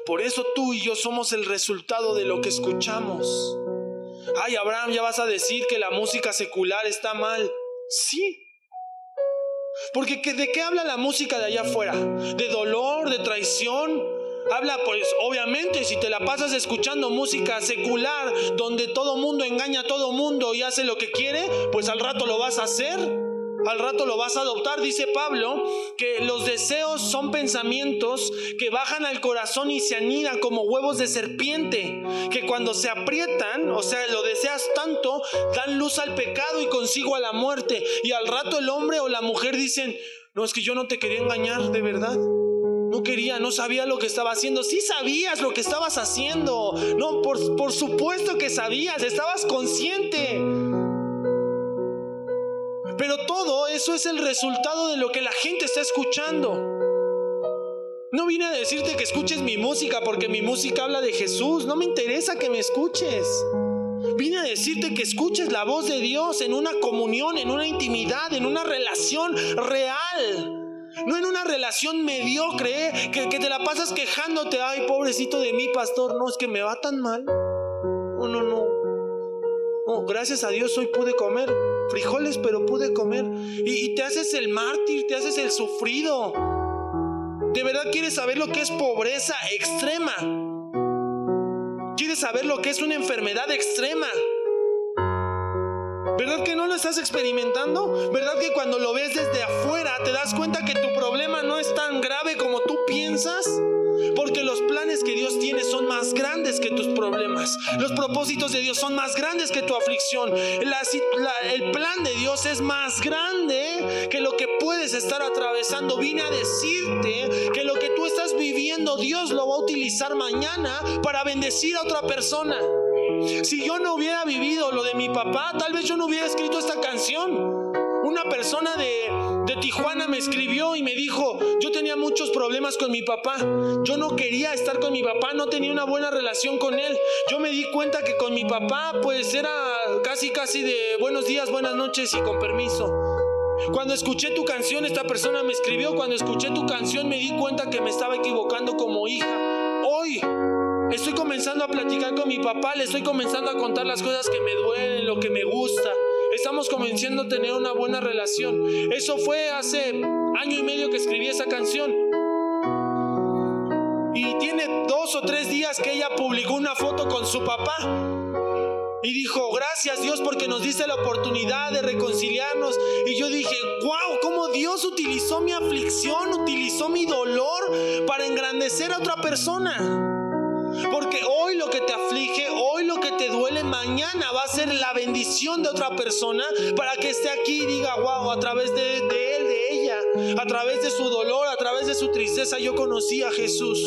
Speaker 2: Por eso tú y yo somos el resultado de lo que escuchamos. Ay, Abraham, ya vas a decir que la música secular está mal. Sí, porque ¿de qué habla la música de allá afuera? ¿De dolor? ¿De traición? Habla pues obviamente si te la pasas escuchando música secular donde todo mundo engaña a todo mundo y hace lo que quiere, pues al rato lo vas a hacer al rato lo vas a adoptar. Dice Pablo que los deseos son pensamientos que bajan al corazón y se anidan como huevos de serpiente, que cuando se aprietan, o sea, lo deseas tanto, dan luz al pecado y consigo a la muerte. Y al rato el hombre o la mujer dicen, No, es que yo no te quería engañar, de verdad. No quería, no sabía lo que estaba haciendo. Sí sabías lo que estabas haciendo. No, por, por supuesto que sabías, estabas consciente. Pero todo eso es el resultado de lo que la gente está escuchando. No vine a decirte que escuches mi música porque mi música habla de Jesús. No me interesa que me escuches. Vine a decirte que escuches la voz de Dios en una comunión, en una intimidad, en una relación real. No en una relación mediocre, ¿eh? que, que, te la pasas quejándote, ay, pobrecito de mí, pastor, no, es que me va tan mal. No, no, no. no gracias a Dios hoy pude comer frijoles, pero pude comer. Y, te haces el mártir, te haces el sufrido. ¿De verdad quieres saber lo que es pobreza extrema? ¿Quieres saber lo que es una enfermedad extrema? ¿Verdad que no lo estás experimentando? ¿Verdad que cuando lo ves desde afuera te das cuenta que tu problema no es tan grave como tú piensas? Porque los planes que Dios tiene son más grandes que tus problemas. Los propósitos de Dios son más grandes que tu aflicción. el plan de Dios es más grande que lo que puedes estar atravesando. Vine a decirte que lo que tú estás viviendo, Dios lo va a utilizar mañana para bendecir a otra persona. Si yo no hubiera vivido lo de mi papá, tal vez yo no hubiera escrito esta canción. Una persona de, de, Tijuana me escribió y me dijo, yo tenía muchos problemas con mi papá, yo no quería estar con mi papá, no tenía una buena relación con él. Yo me di cuenta que con mi papá pues era casi casi de buenos días, buenas noches y con permiso. Cuando escuché tu canción, esta persona me escribió, cuando escuché tu canción me di cuenta que me estaba equivocando como hija. Hoy Estoy comenzando a platicar con mi papá, le estoy comenzando a contar las cosas que me duelen, lo que me gusta. Estamos comenzando a tener una buena relación. Eso fue hace año y medio que escribí esa canción. Y tiene dos o tres días que ella publicó una foto con su papá. Y dijo, gracias Dios porque nos diste la oportunidad de reconciliarnos. Y yo dije, wow, cómo Dios utilizó mi aflicción, utilizó mi dolor para engrandecer a otra persona. Porque hoy lo que te aflige, mañana va a ser la bendición de otra persona para que esté aquí y diga, wow, a través de, él, de ella, a través de su dolor, a través de su tristeza, yo conocí a Jesús.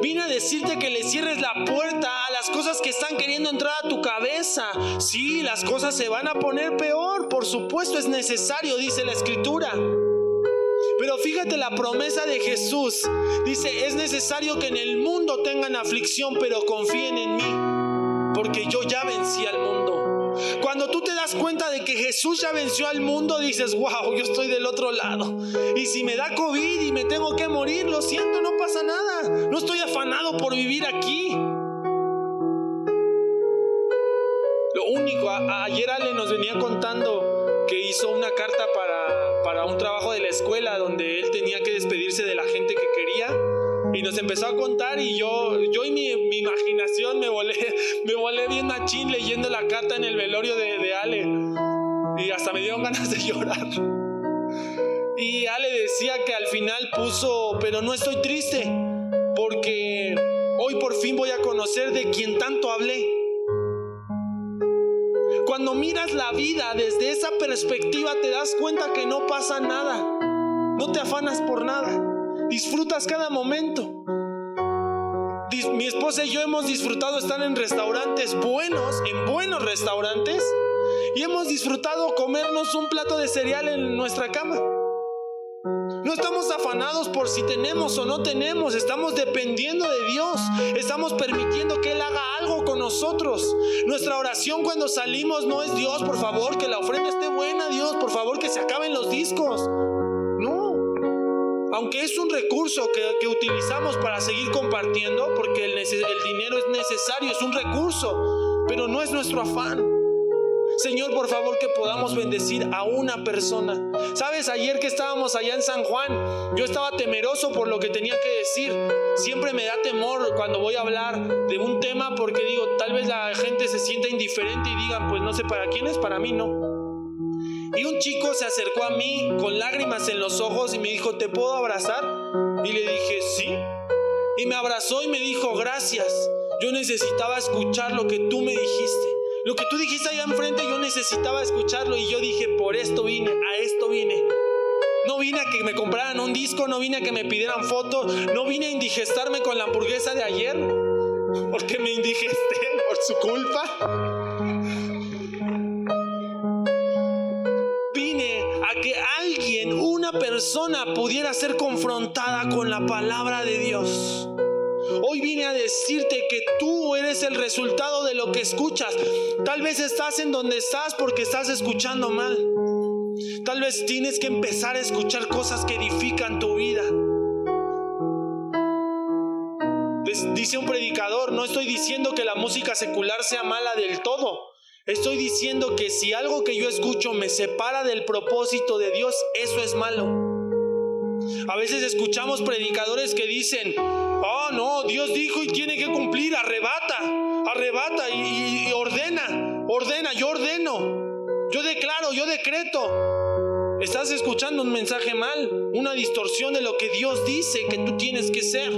Speaker 2: Vine a decirte que le cierres la puerta a las cosas que están queriendo entrar a tu cabeza. Sí, las cosas se van a poner peor, por supuesto es necesario, dice la escritura. Pero fíjate la promesa de Jesús. Dice, es necesario que en el mundo tengan aflicción, pero confíen en mí, porque yo ya vencí al mundo. Cuando tú te das cuenta de que Jesús ya venció al mundo, dices, wow, yo estoy del otro lado. Y si me da COVID y me tengo que morir, lo siento, no pasa nada. No estoy afanado por vivir aquí. Lo único, ayer Ale nos venía contando que hizo una carta para, para un trabajo de la escuela donde él tenía que despedirse de la gente que quería y nos empezó a contar y yo, yo y mi, imaginación me volé, me volé bien machín leyendo la carta en el velorio de, de Ale y hasta me dieron ganas de llorar. Y Ale decía que al final puso, pero no estoy triste porque hoy por fin voy a conocer de quien tanto hablé. Cuando miras la vida desde esa perspectiva te das cuenta que no pasa nada. No te afanas por nada. Disfrutas cada momento. Mi esposa y yo hemos disfrutado estar en restaurantes buenos, en buenos restaurantes, y hemos disfrutado comernos un plato de cereal en nuestra cama. No estamos afanados por si tenemos o no tenemos, estamos dependiendo de Dios, estamos permitiendo que Él haga algo con nosotros. Nuestra oración cuando salimos no es Dios, por favor, que la ofrenda esté buena, Dios, por favor, que se acaben los discos. Aunque es un recurso que, utilizamos para seguir compartiendo, porque el dinero es necesario, es un recurso, pero no es nuestro afán. Señor, por favor, que podamos bendecir a una persona. Sabes, ayer que estábamos allá en San Juan, yo estaba temeroso por lo que tenía que decir. Siempre me da temor cuando voy a hablar de un tema porque digo, tal vez la gente se sienta indiferente y digan, pues no sé para quién es, para mí no. Y un chico se acercó a mí con lágrimas en los ojos y me dijo, ¿te puedo abrazar? Y le dije, sí. Y me abrazó y me dijo, gracias. Yo necesitaba escuchar lo que tú me dijiste. Lo que tú dijiste allá enfrente yo necesitaba escucharlo y yo dije, por esto vine, a esto vine. a que me compraran un disco, no vine a que me pidieran fotos, no vine a indigestarme con la hamburguesa de ayer, porque me indigesté por su culpa. Persona, pudiera ser confrontada con la palabra de Dios. Hoy vine a decirte que tú eres el resultado de lo que escuchas. Tal vez estás en donde estás porque estás escuchando mal. Tal vez tienes que empezar a escuchar cosas que edifican tu vida. Dice un predicador, no estoy diciendo que la música secular sea mala del todo. Estoy diciendo que si algo que yo escucho me separa del propósito de Dios, eso es malo. A veces escuchamos predicadores que dicen, oh no, Dios dijo y tiene que cumplir, arrebata, arrebata y, y ordena, ordena, yo ordeno, yo declaro, yo decreto. Estás escuchando un mensaje mal, una distorsión de lo que Dios dice que tú tienes que ser.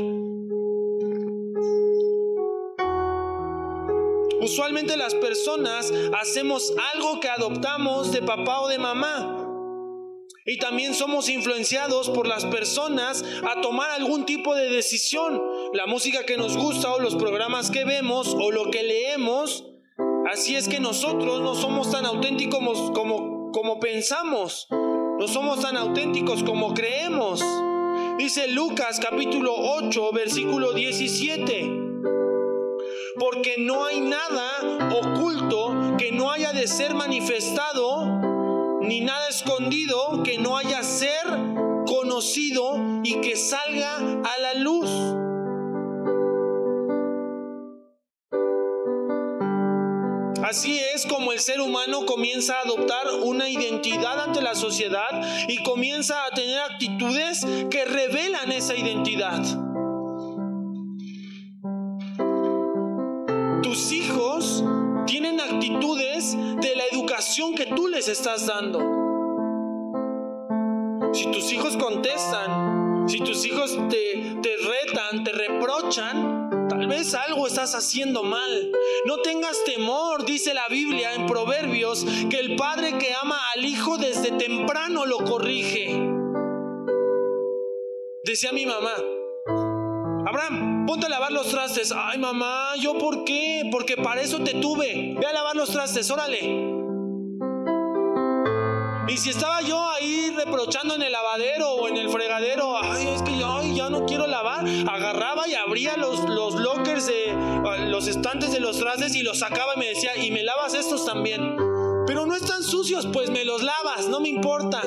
Speaker 2: Usualmente las personas hacemos algo que adoptamos de papá o de mamá. Y también somos influenciados por las personas a tomar algún tipo de decisión. La música que nos gusta o los programas que vemos o lo que leemos. Así es que nosotros no somos tan auténticos como, como pensamos. No somos tan auténticos como creemos. Dice Lucas capítulo 8 versículo 17 porque no hay nada oculto que no haya de ser manifestado, ni nada escondido que no haya ser conocido y que salga a la luz. Así es como el ser humano comienza a adoptar una identidad ante la sociedad y comienza a tener actitudes que revelan esa identidad. Que tú les estás dando. Si tus hijos contestan, si tus hijos te, te retan, te reprochan, tal vez algo estás haciendo mal. No tengas temor, dice la Biblia en Proverbios, que el padre que ama al hijo desde temprano lo corrige. Decía mi mamá, Abraham, ponte a lavar los trastes. Ay, mamá, ¿yo por qué? Porque para eso te tuve. Ve a lavar los trastes, órale. Y si estaba yo ahí reprochando en el lavadero o en el fregadero, ay, es que yo ya no quiero lavar, agarraba y abría los, los lockers de los estantes de los trastes y los sacaba y me decía, y me lavas estos también. Pero no están sucios, pues me los lavas, no me importa.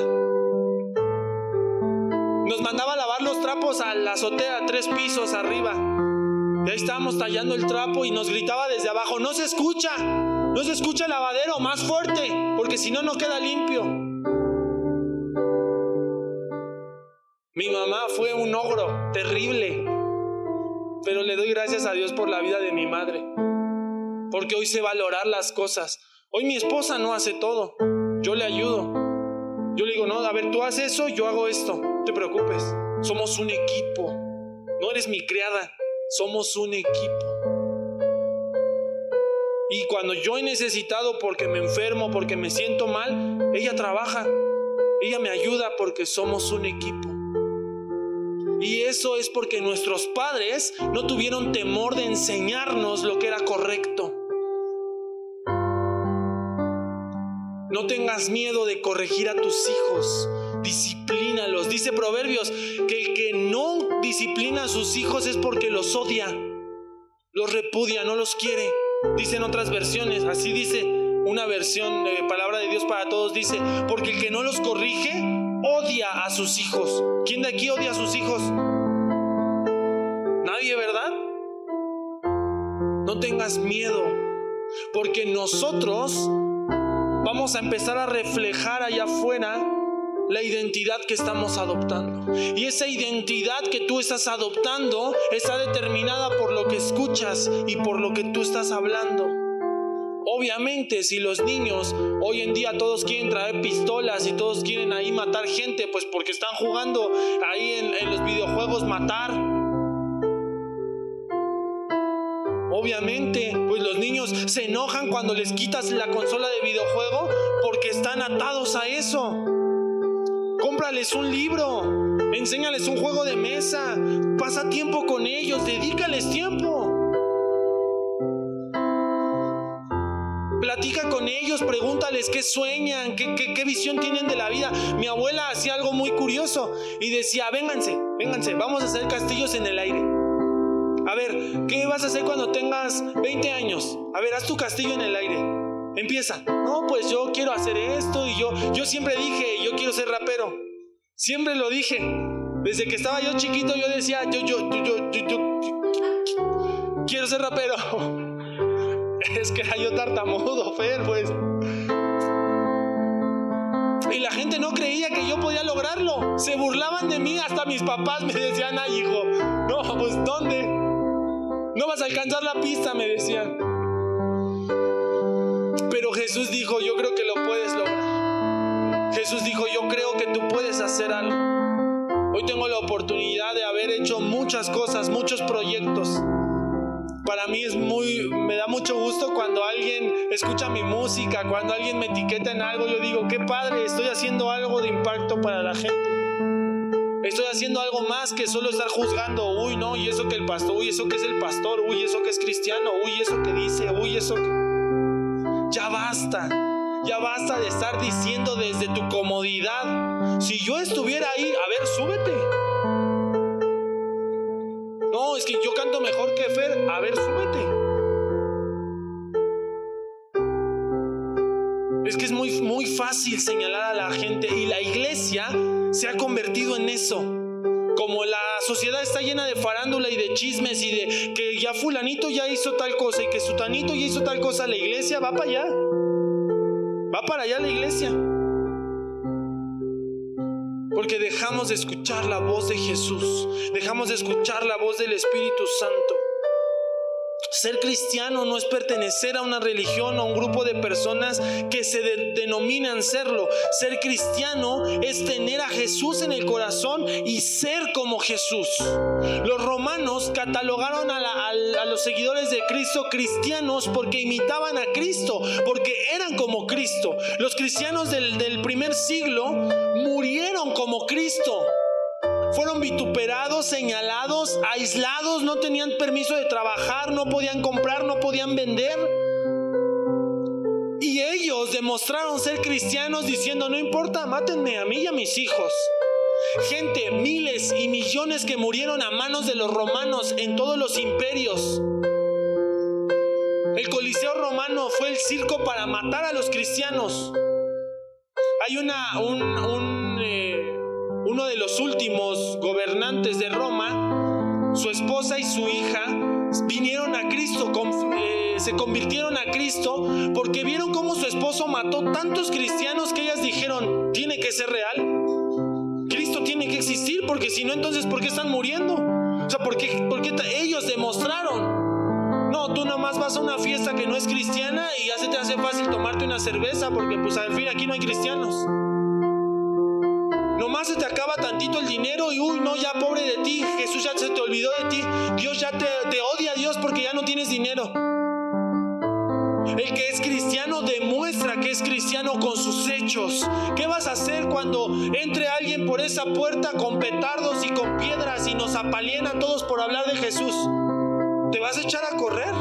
Speaker 2: Nos mandaba a lavar los trapos a la azotea, tres pisos arriba. Y ahí estábamos tallando el trapo y nos gritaba desde abajo, no se escucha, no se escucha el lavadero, más fuerte, porque si no, no queda limpio. Mi mamá fue un ogro terrible, pero le doy gracias a Dios por la vida de mi madre, porque hoy sé valorar las cosas. Hoy mi esposa no hace todo, yo le ayudo. Yo le digo, no, a ver, tú haces eso, yo hago esto te preocupes, somos un equipo. No eres mi criada, somos un equipo. Y cuando yo he necesitado porque me enfermo, porque me siento mal, ella trabaja, ella me ayuda porque somos un equipo. Y eso es porque nuestros padres no tuvieron temor de enseñarnos lo que era correcto. No tengas miedo de corregir a tus hijos disciplínalos. Dice Proverbios que el que no disciplina a sus hijos es porque los odia, los repudia, no los quiere. Dicen otras versiones, así dice una versión de palabra de Dios para todos, dice, porque el que no los corrige odia a sus hijos. ¿Quién de aquí odia a sus hijos? Nadie, ¿verdad? No tengas miedo, porque nosotros vamos a empezar a reflejar allá afuera la identidad que estamos adoptando. Y esa identidad que tú estás adoptando está determinada por lo que escuchas y por lo que tú estás hablando. Obviamente, si los niños hoy en día todos quieren traer pistolas y todos quieren ahí matar gente, pues porque están jugando ahí en, los videojuegos matar. Obviamente, pues los niños se enojan cuando les quitas la consola de videojuego porque están atados a eso Cómprales un libro, enséñales un juego de mesa, pasa tiempo con ellos, dedícales tiempo. Platica con ellos, pregúntales qué sueñan, qué, qué, visión tienen de la vida. Mi abuela hacía algo muy curioso y decía, vénganse, vénganse, vamos a hacer castillos en el aire. A ver, ¿qué vas a hacer cuando tengas 20 años? A ver, haz tu castillo en el aire. Empieza. No, pues yo quiero hacer esto y yo, yo siempre dije, yo quiero ser rapero. Siempre lo dije. Desde que estaba yo chiquito yo decía, yo, yo, yo, yo, yo, yo quiero ser rapero. Es que era yo tartamudo, Fer, pues. Y la gente no creía que yo podía lograrlo. Se burlaban de mí, hasta mis papás me decían, ay hijo, no, pues ¿dónde? No vas a alcanzar la pista, me decían. Pero Jesús dijo, yo creo que lo puedes lograr. Jesús dijo, yo creo que tú puedes hacer algo. Hoy tengo la oportunidad de haber hecho muchas cosas, muchos proyectos para mí es muy, me da mucho gusto cuando alguien escucha mi música, cuando alguien me etiqueta en algo, yo digo, qué padre, estoy haciendo algo de impacto para la gente. Estoy haciendo algo más que solo estar juzgando, uy, no, y eso que el pastor, uy, eso que es el pastor, uy, eso que es cristiano, uy, eso que dice, uy, eso que... Ya basta, ya basta de estar diciendo desde tu comodidad. Si yo estuviera ahí, a ver, súbete. No, es que yo canto mejor que Fer. A ver, súbete. Es que es muy, muy fácil señalar a la gente y la iglesia se ha convertido en eso. Como la sociedad está llena de farándula y de chismes y de que ya fulanito ya hizo tal cosa y que sutanito ya hizo tal cosa, la iglesia va para allá. Va para allá la iglesia. Porque dejamos de escuchar la voz de Jesús, dejamos de escuchar la voz del Espíritu Santo. Ser cristiano no es pertenecer a una religión o a un grupo de personas que se denominan serlo. Ser cristiano es tener a Jesús en el corazón y ser como Jesús. Los romanos catalogaron a, los seguidores de Cristo cristianos porque imitaban a Cristo, porque eran como Cristo. Los cristianos del, del primer siglo murieron como Cristo. Fueron vituperados, señalados, aislados, no tenían permiso de trabajar, no podían comprar, no podían vender. Y ellos demostraron ser cristianos diciendo, no importa, mátenme a mí y a mis hijos. Gente, miles y millones que murieron a manos de los romanos en todos los imperios. El Coliseo romano fue el circo para matar a los cristianos. Hay una, un, un eh, uno de los últimos gobernantes de Roma, su esposa y su hija vinieron a Cristo, eh, se convirtieron a Cristo porque vieron cómo su esposo mató tantos cristianos que ellas dijeron, tiene que ser real. Cristo tiene que existir porque si no, entonces, ¿por qué están muriendo? O sea, ¿por qué, porque ellos demostraron? No, tú nomás vas a una fiesta que no es cristiana y ya se te hace fácil tomarte una cerveza porque pues al fin aquí no hay cristianos. Nomás se te acaba tantito el dinero y uy, no, ya pobre de ti, Jesús ya se te olvidó de ti, Dios ya te, te odia Dios porque ya no tienes dinero. El que es cristiano demuestra que es cristiano con sus hechos. ¿Qué vas a hacer cuando entre alguien por esa puerta con petardos y con piedras y nos apalien a todos por hablar de Jesús? ¿Te vas a echar a correr?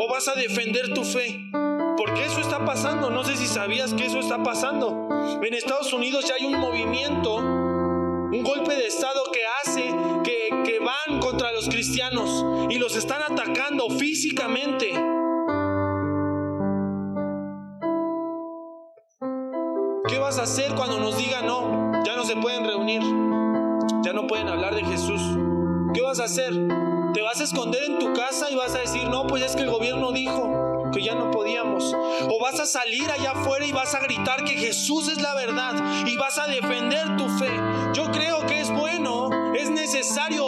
Speaker 2: ¿O vas a defender tu fe? Porque eso está pasando. No sé si sabías que eso está pasando. En Estados Unidos ya hay un movimiento, un golpe de Estado que hace que, que van contra los cristianos y los están atacando físicamente. ¿Qué vas a hacer cuando nos digan no? Ya no se pueden reunir, ya no pueden hablar de Jesús. ¿Qué vas a hacer? ¿Te vas a esconder en tu casa y vas a decir, no, pues es que el gobierno dijo? Que ya no podíamos. O vas a salir allá afuera y vas a gritar que Jesús es la verdad y vas a defender tu fe. Yo creo que es bueno, es necesario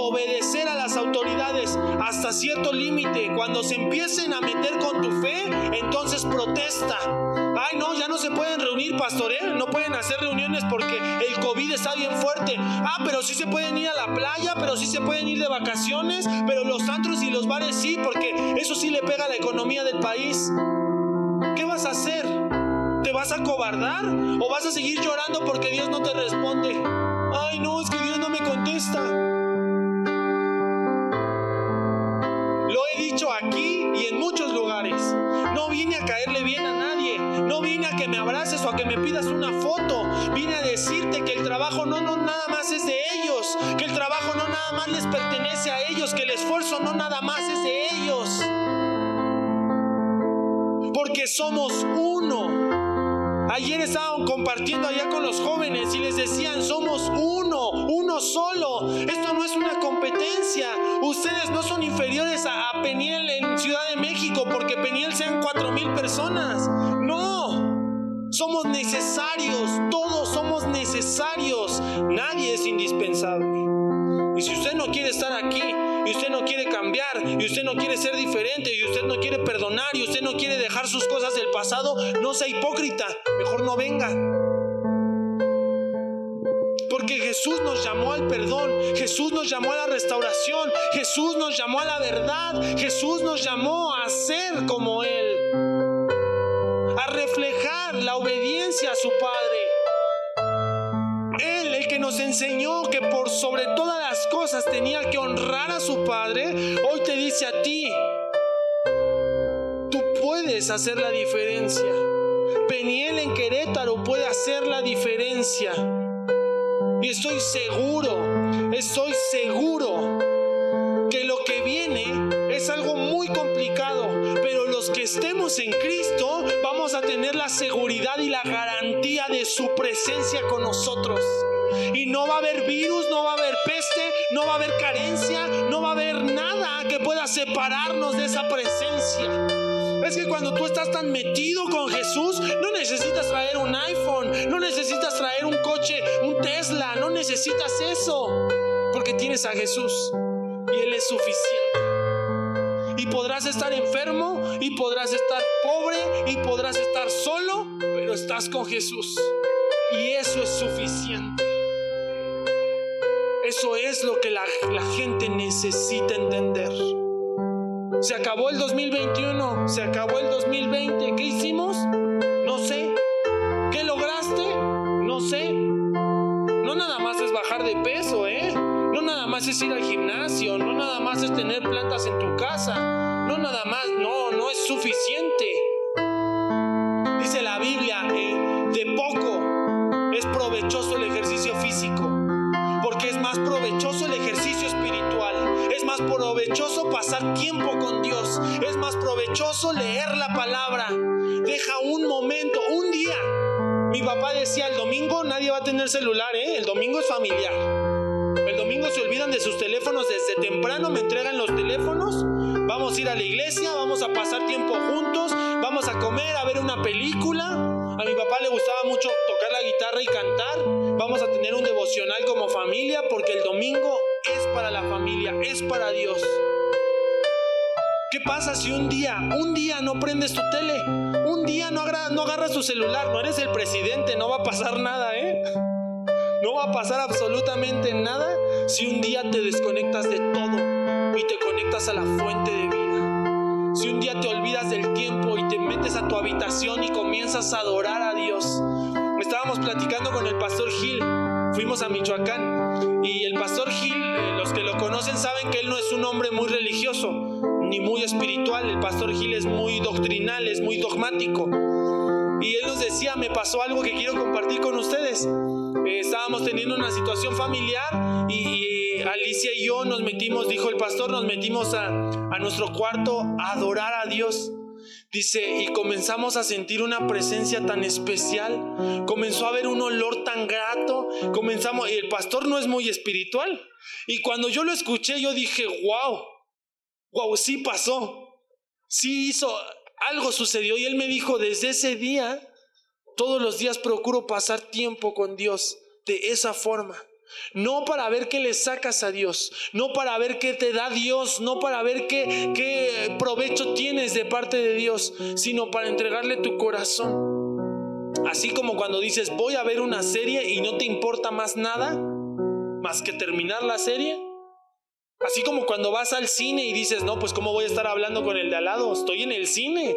Speaker 2: cierto límite. Cuando se empiecen a meter con tu fe, entonces protesta. Ay, no, ya no se pueden reunir, pastor, ¿eh? No pueden hacer reuniones porque el COVID está bien fuerte. Ah, pero sí se pueden ir a la playa, pero sí se pueden ir de vacaciones, pero los antros y los bares sí, porque eso sí le pega a la economía del país. ¿Qué vas a hacer? ¿Te vas a cobardar o vas a seguir llorando porque Dios no te responde? Ay, no, es que Dios no me contesta. Aquí y en muchos lugares. No vine a caerle bien a nadie. No vine a que me abraces o a que me pidas una foto. Vine a decirte que el trabajo no, no nada más es de ellos. Que el trabajo no nada más les pertenece a ellos. Que el esfuerzo no nada más es de ellos. Porque somos uno. Ayer estaban compartiendo allá con los jóvenes y les decían, somos uno, uno solo. Esto no es una competencia. Ustedes no son inferiores a, a Peniel en Ciudad de México porque Peniel sean cuatro mil personas. No, somos necesarios, todos somos necesarios. Nadie es indispensable. Y si usted no quiere estar aquí, y usted no quiere cambiar, y usted no quiere ser diferente, y usted no quiere perdonar, y usted no quiere dejar sus cosas del pasado, no sea hipócrita, mejor no venga. Porque Jesús nos llamó al perdón, Jesús nos llamó a la restauración, Jesús nos llamó a la verdad, Jesús nos llamó a ser como Él, a reflejar la obediencia a su Padre. Él, el que nos enseñó que por sobre todas las cosas tenía que honrar a su Padre, hoy te dice a ti, tú puedes hacer la diferencia. Peniel en Querétaro puede hacer la diferencia. Y estoy seguro, estoy seguro que lo que viene es algo muy complicado, pero los que estemos en Cristo vamos a tener la seguridad y la garantía de su presencia con nosotros. Y no va a haber virus, no va a haber peste, no va a haber carencia, no va a haber nada que pueda separarnos de esa presencia. Es que cuando tú estás tan metido con Jesús, no necesitas traer un iPhone, no necesitas traer un coche, un Tesla, no necesitas eso, porque tienes a Jesús y Él es suficiente. Y podrás estar enfermo y podrás estar pobre y podrás estar solo, pero estás con Jesús. Y eso es suficiente. Eso es lo que la, la gente necesita entender. Se acabó el 2021, se acabó el 2020. ¿Qué hicimos? No sé. Ir al gimnasio, no nada más es tener plantas en tu casa, no nada más, no, no es suficiente. Dice la Biblia, de poco es provechoso el ejercicio físico, porque es más provechoso el ejercicio espiritual, es más provechoso pasar tiempo con Dios, es más provechoso leer la palabra. Deja un momento, un día. Mi papá decía, el domingo nadie va a tener celular, ¿eh? el domingo es familiar. Se olvidan de sus teléfonos desde temprano, me entregan los teléfonos, vamos a ir a la iglesia, vamos a pasar tiempo juntos, vamos a comer, a ver una película. A mi papá le gustaba mucho tocar la guitarra y cantar. Vamos a tener un devocional como familia porque el domingo es para la familia, es para Dios. ¿Qué pasa si un día, un día no prendes tu tele? Un día no, agra- no agarras tu celular, no eres el presidente, no va a pasar nada, ¿eh? No va a pasar absolutamente nada si un día te desconectas de todo y te conectas a la fuente de vida. Si un día te olvidas del tiempo y te metes a tu habitación y comienzas a adorar a Dios. Estábamos platicando con el pastor Gil, fuimos a Michoacán y el pastor Gil, eh, los que lo conocen saben que él no es un hombre muy religioso ni muy espiritual, el pastor Gil es muy doctrinal, es muy dogmático. Y él nos decía, me pasó algo que quiero compartir con ustedes. Eh, estábamos teniendo una situación familiar y, y Alicia y yo nos metimos, dijo el pastor, nos metimos a, a nuestro cuarto a adorar a Dios. Dice, y comenzamos a sentir una presencia tan especial, comenzó a haber un olor tan grato, comenzamos, y el pastor no es muy espiritual. Y cuando yo lo escuché, yo dije, wow, wow, sí pasó, sí hizo, algo sucedió. Y él me dijo, desde ese día, todos los días procuro pasar tiempo con Dios de esa forma. No para ver qué le sacas a Dios, no para ver qué te da Dios, no para ver qué, qué provecho tienes de parte de Dios, sino para entregarle tu corazón. Así como cuando dices, voy a ver una serie y no te importa más nada, más que terminar la serie. Así como cuando vas al cine y dices, no, pues cómo voy a estar hablando con el de al lado, estoy en el cine.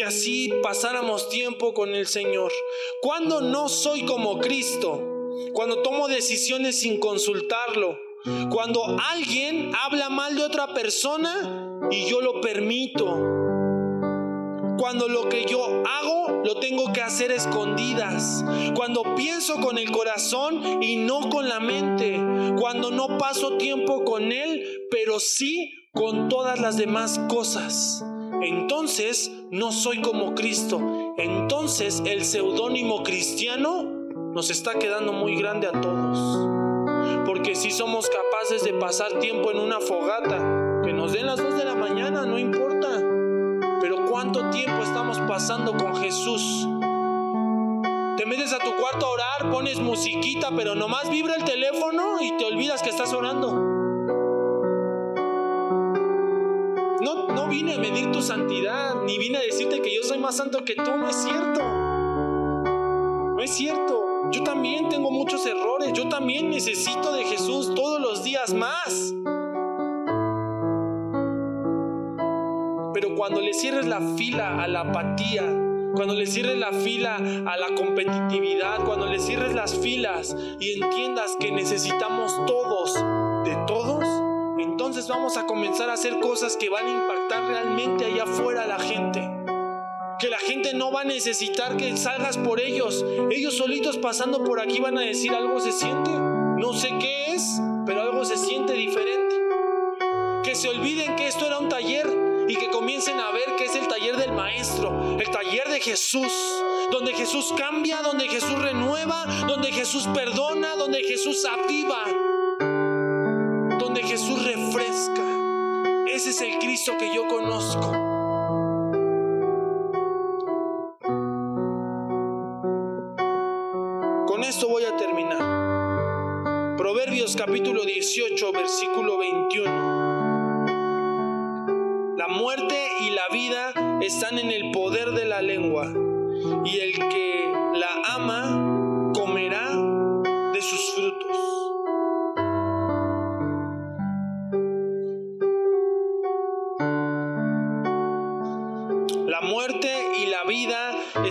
Speaker 2: Que así pasáramos tiempo con el Señor. Cuando no soy como Cristo, cuando tomo decisiones sin consultarlo, cuando alguien habla mal de otra persona y yo lo permito. Cuando lo que yo hago lo tengo que hacer escondidas. Cuando pienso con el corazón y no con la mente. Cuando no paso tiempo con Él, pero sí con todas las demás cosas. Entonces no soy como Cristo. Entonces el seudónimo cristiano nos está quedando muy grande a todos. Porque si somos capaces de pasar tiempo en una fogata, que nos den las dos de la mañana, no importa. Pero ¿cuánto tiempo estamos pasando con Jesús? Te metes a tu cuarto a orar, pones musiquita, pero nomás vibra el teléfono y te olvidas que estás orando. No, no vine a medir tu santidad, ni vine a decirte que yo soy más santo que tú, no es cierto. No es cierto. Yo también tengo muchos errores. Yo también necesito de Jesús todos los días más. Pero cuando le cierres la fila a la apatía, cuando le cierres la fila a la competitividad, cuando le cierres las filas y entiendas que necesitamos todos de todos, entonces vamos a comenzar a hacer cosas que van a impactar realmente allá afuera a la gente que la gente no va a necesitar que salgas por ellos. Ellos solitos pasando por aquí van a decir algo se siente. No sé qué es, pero algo se siente diferente. Que se olviden que esto era un taller y que comiencen a ver que es el taller del maestro, el taller de Jesús, donde Jesús cambia, donde Jesús renueva, donde Jesús perdona, donde Jesús aviva, Que yo conozco. esto voy a terminar. Proverbios capítulo 18, versículo 21. La muerte y la vida están en el poder de la lengua, y el que la ama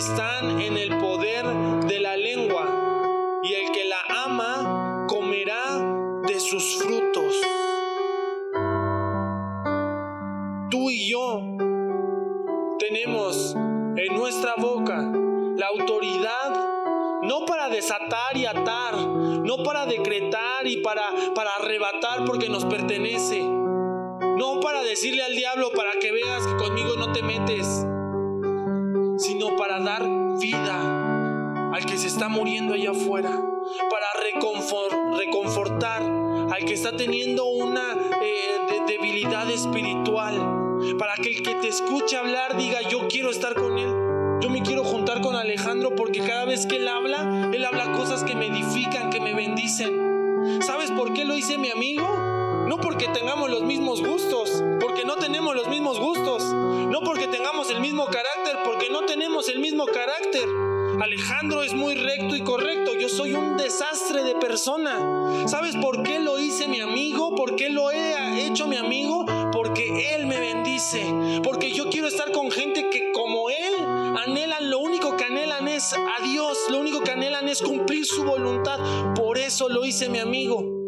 Speaker 2: están en el poder de la lengua y el que la ama comerá de sus frutos. Tú y yo tenemos en nuestra boca la autoridad no para desatar y atar, no para decretar y para, para arrebatar porque nos pertenece, no para decirle al diablo para que veas que conmigo no te metes, sino para dar vida al que se está muriendo allá afuera, para reconfortar al que está teniendo una eh, debilidad espiritual, para que el que te escuche hablar diga, yo quiero estar con él. Yo me quiero juntar con Alejandro porque cada vez que él habla, él habla cosas que me edifican, que me bendicen. ¿Sabes por qué lo hice mi amigo? No porque tengamos los mismos gustos, porque no tenemos los mismos gustos. No porque tengamos el mismo carácter, porque no tenemos el mismo carácter. Alejandro es muy recto y correcto, yo soy un desastre de persona. ¿Sabes por qué lo hice mi amigo? ¿Por qué lo he hecho mi amigo? Porque Él me bendice. Porque yo quiero estar con gente que como Él anhelan, lo único que anhelan es a Dios, lo único que anhelan es cumplir su voluntad. Por eso lo hice mi amigo.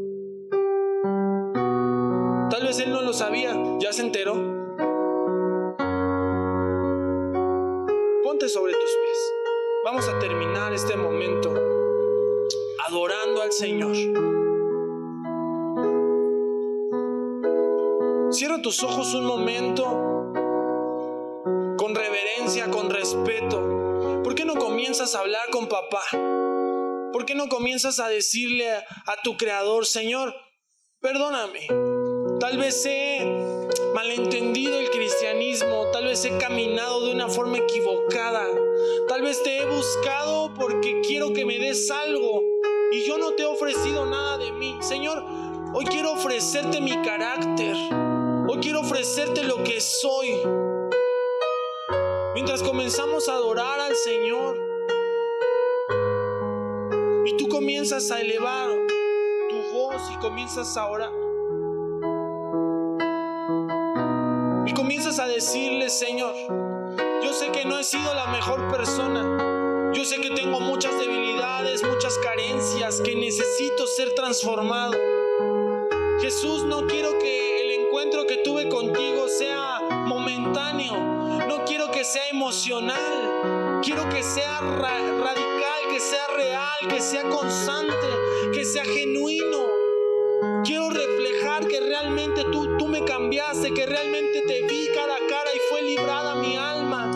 Speaker 2: Él no lo sabía, ya se enteró. Ponte sobre tus pies. Vamos a terminar este momento adorando al Señor. Cierra tus ojos un momento con reverencia, con respeto. ¿Por qué no comienzas a hablar con papá? ¿Por qué no comienzas a decirle a, tu creador, Señor, perdóname? Tal vez he malentendido el cristianismo, tal vez he caminado de una forma equivocada, tal vez te he buscado porque quiero que me des algo y yo no te he ofrecido nada de mí. Señor, hoy quiero ofrecerte mi carácter, hoy quiero ofrecerte lo que soy. Mientras comenzamos a adorar al Señor y tú comienzas a elevar tu voz y comienzas a orar comienzas a decirle, Señor, Yo sé que no he sido la mejor persona. Yo sé que tengo muchas debilidades, muchas carencias, que necesito ser transformado. Jesús, no quiero que el encuentro que tuve contigo sea momentáneo. No quiero que sea emocional. Quiero que sea radical, que sea real, que sea constante, que sea genuino. Quiero reflejar que realmente tú, tú me cambiaste, que realmente te vi cara a cara y fue librada mi alma.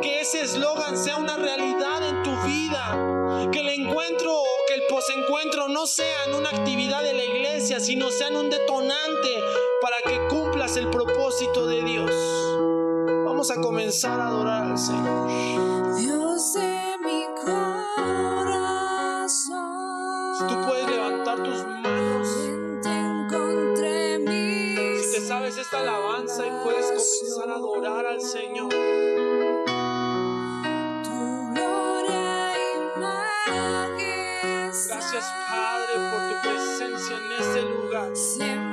Speaker 2: Que ese eslogan sea una realidad en tu vida. Que el encuentro o que el posencuentro no sean una actividad de la iglesia, sino sean un detonante para que cumplas el propósito de Dios. Vamos a comenzar a adorar al Señor.
Speaker 4: Dios
Speaker 2: esta alabanza y puedes comenzar a adorar al Señor. Gracias Padre por tu presencia en este lugar.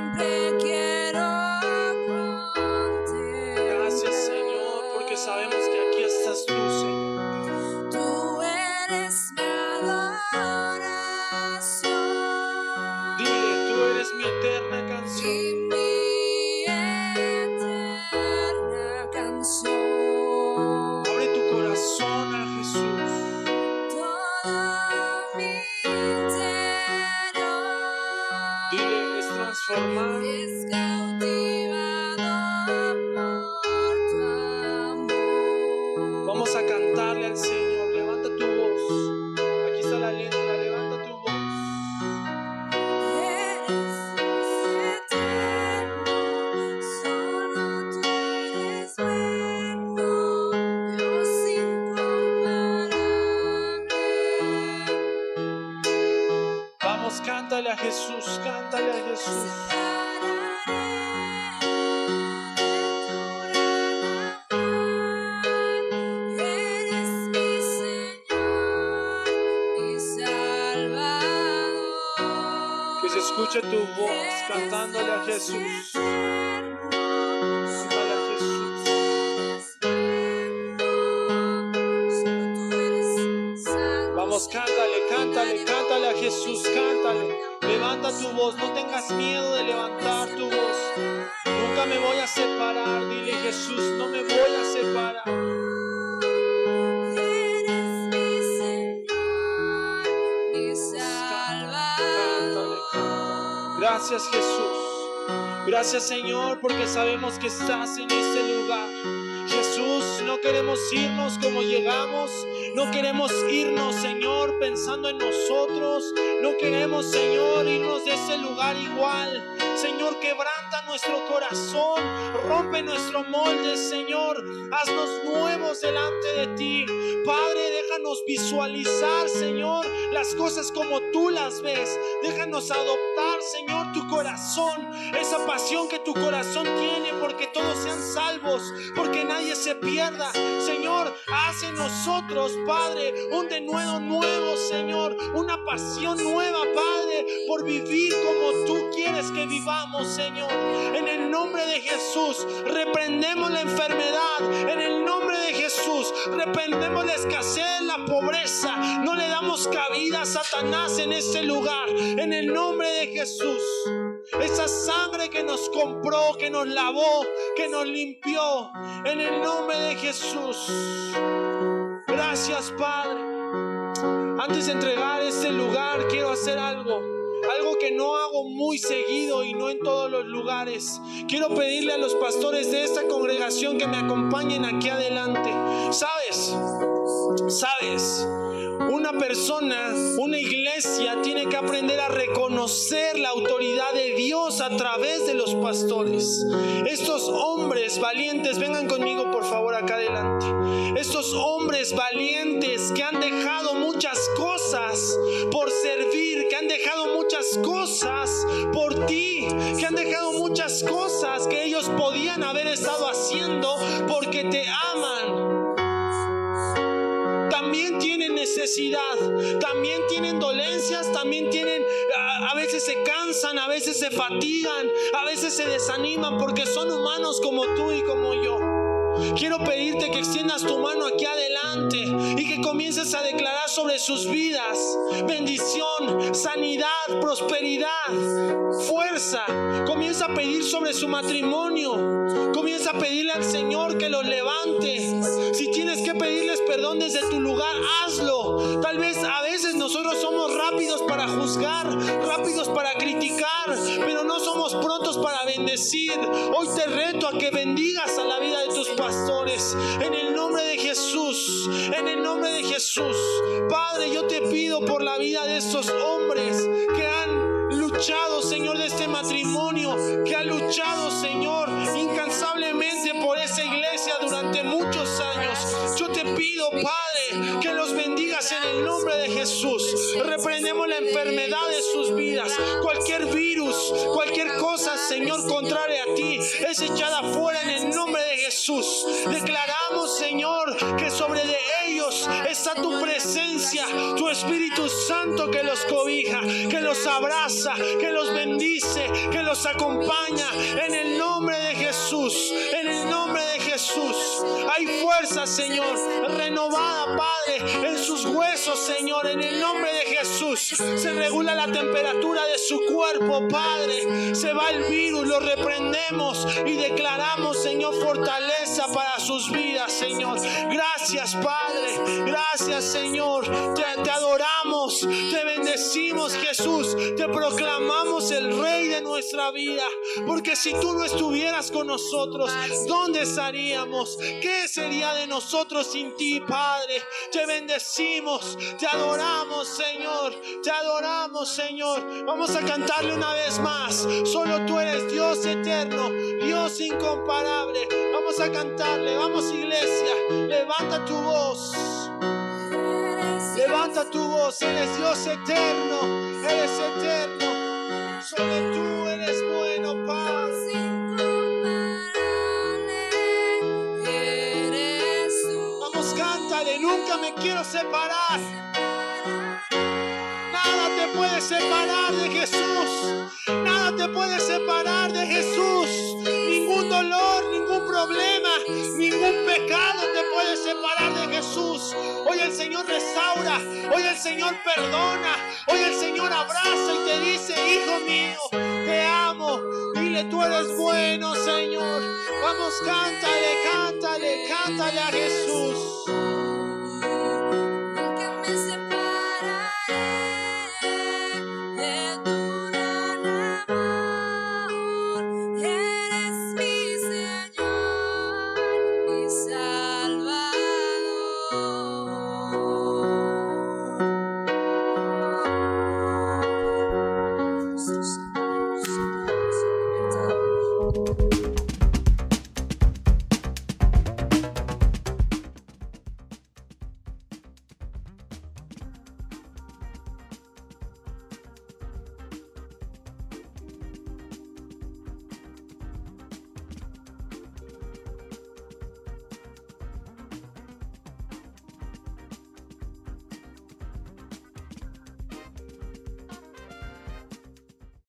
Speaker 2: Jesús. Cántale. Vamos, cántale, cántale, cántale a Jesús, cántale. Levanta tu voz, no tengas miedo de levantar tu voz. Nunca me voy a separar, dile Jesús, no me voy a separar. Gracias Jesús. Gracias Señor porque sabemos que estás en este lugar. Jesús, no queremos irnos como llegamos. No queremos irnos, Señor, pensando en nosotros. No queremos, Señor, irnos de ese lugar igual. Señor, quebranta nuestro corazón. Rompe nuestro molde, Señor. Haznos nuevos delante de ti. Padre, déjanos visualizar, Señor, las cosas como tú las ves. Déjanos adoptar, Esa pasión que tu corazón tiene porque todos sean salvos, porque nadie se pierda. Señor, haz en nosotros, Padre, un denuedo nuevo, Señor. Una pasión nueva, Padre, por vivir como tú quieres que vivamos, Señor. En el nombre de Jesús, reprendemos la enfermedad. En el nombre de Jesús, reprendemos la escasez, la pobreza. No le damos cabida a Satanás en este lugar. En el nombre de Jesús. Esa sangre que nos compró, que nos lavó, que nos limpió. En el nombre de Jesús. Gracias, Padre. Antes de entregar este lugar, quiero hacer algo. Algo que no hago muy seguido y no en todos los lugares. Quiero pedirle a los pastores de esta congregación que me acompañen aquí adelante. ¿Sabes? ¿Sabes? Una persona, una iglesia tiene que aprender a reconocer la autoridad de Dios a través de los pastores. Estos hombres valientes, vengan conmigo por favor acá adelante. Estos hombres valientes que han dejado muchas cosas por servir, que han dejado muchas cosas por ti, que han dejado muchas cosas que ellos podían haber estado haciendo porque te aman también tienen necesidad, también tienen dolencias, también tienen, a, veces se cansan, a veces se fatigan, a veces se desaniman porque son humanos como tú y como yo. Quiero pedirte que extiendas tu mano aquí adelante y que comiences a declarar sobre sus vidas bendición, sanidad, prosperidad, fuerza. Comienza a pedir sobre su matrimonio. Comienza a pedirle al Señor que los levante. Si tienes que pedirles perdón desde tu lugar, hazlo. Tal vez a veces nosotros somos rápidos para juzgar, rápidos para criticar, pero no somos prontos para bendecir. Hoy te reto a que bendigas a la vida de tus pastores. En el nombre de Jesús, en el nombre de Jesús. Padre, yo te pido por la vida de estos hombres que han luchado, Señor, de este matrimonio, que ha luchado, Señor, incansablemente por esa iglesia durante muchos años. Yo te pido, Padre, que los bendigas en el nombre de Jesús. Reprendemos la enfermedad de sus vidas. Cualquier virus, cualquier cosa, Señor, contraria a ti, es echada fuera en el nombre de Declaramos, Señor, que sobre de ellos está tu presencia, tu Espíritu Santo que los cobija, que los abraza, que los bendice, que los acompaña. En el nombre de Jesús, en el nombre de Jesús. Hay fuerza, Señor, renovada, Padre, en sus huesos, Señor, en el nombre de Jesús. Se regula la temperatura de su cuerpo, Padre. Se va el virus, lo reprendemos y declaramos, Señor, fortaleza para sus vidas, Señor. Gracias, Padre. Gracias, Señor. Te, adoramos, te bendecimos, Jesús. Te proclamamos el Rey de nuestra vida. Porque si tú no estuvieras con nosotros, ¿dónde ¿Qué sería de nosotros sin ti, Padre? Te bendecimos, te adoramos, Señor. Te adoramos, Señor. Vamos a cantarle una vez más. Solo tú eres Dios eterno, Dios incomparable. Vamos a cantarle, vamos iglesia. Levanta tu voz. Levanta tu voz, eres Dios eterno, eres eterno. Solo tú eres bueno, Padre. Quiero separar. Nada te puede separar de Jesús. Nada te puede separar de Jesús. Ningún dolor, ningún problema, ningún pecado te puede separar de Jesús. Hoy el Señor restaura, hoy el Señor perdona, hoy el Señor abraza y te dice, hijo mío, te amo. Dile, tú eres bueno, Señor. Vamos, cántale, cántale, cántale a Jesús.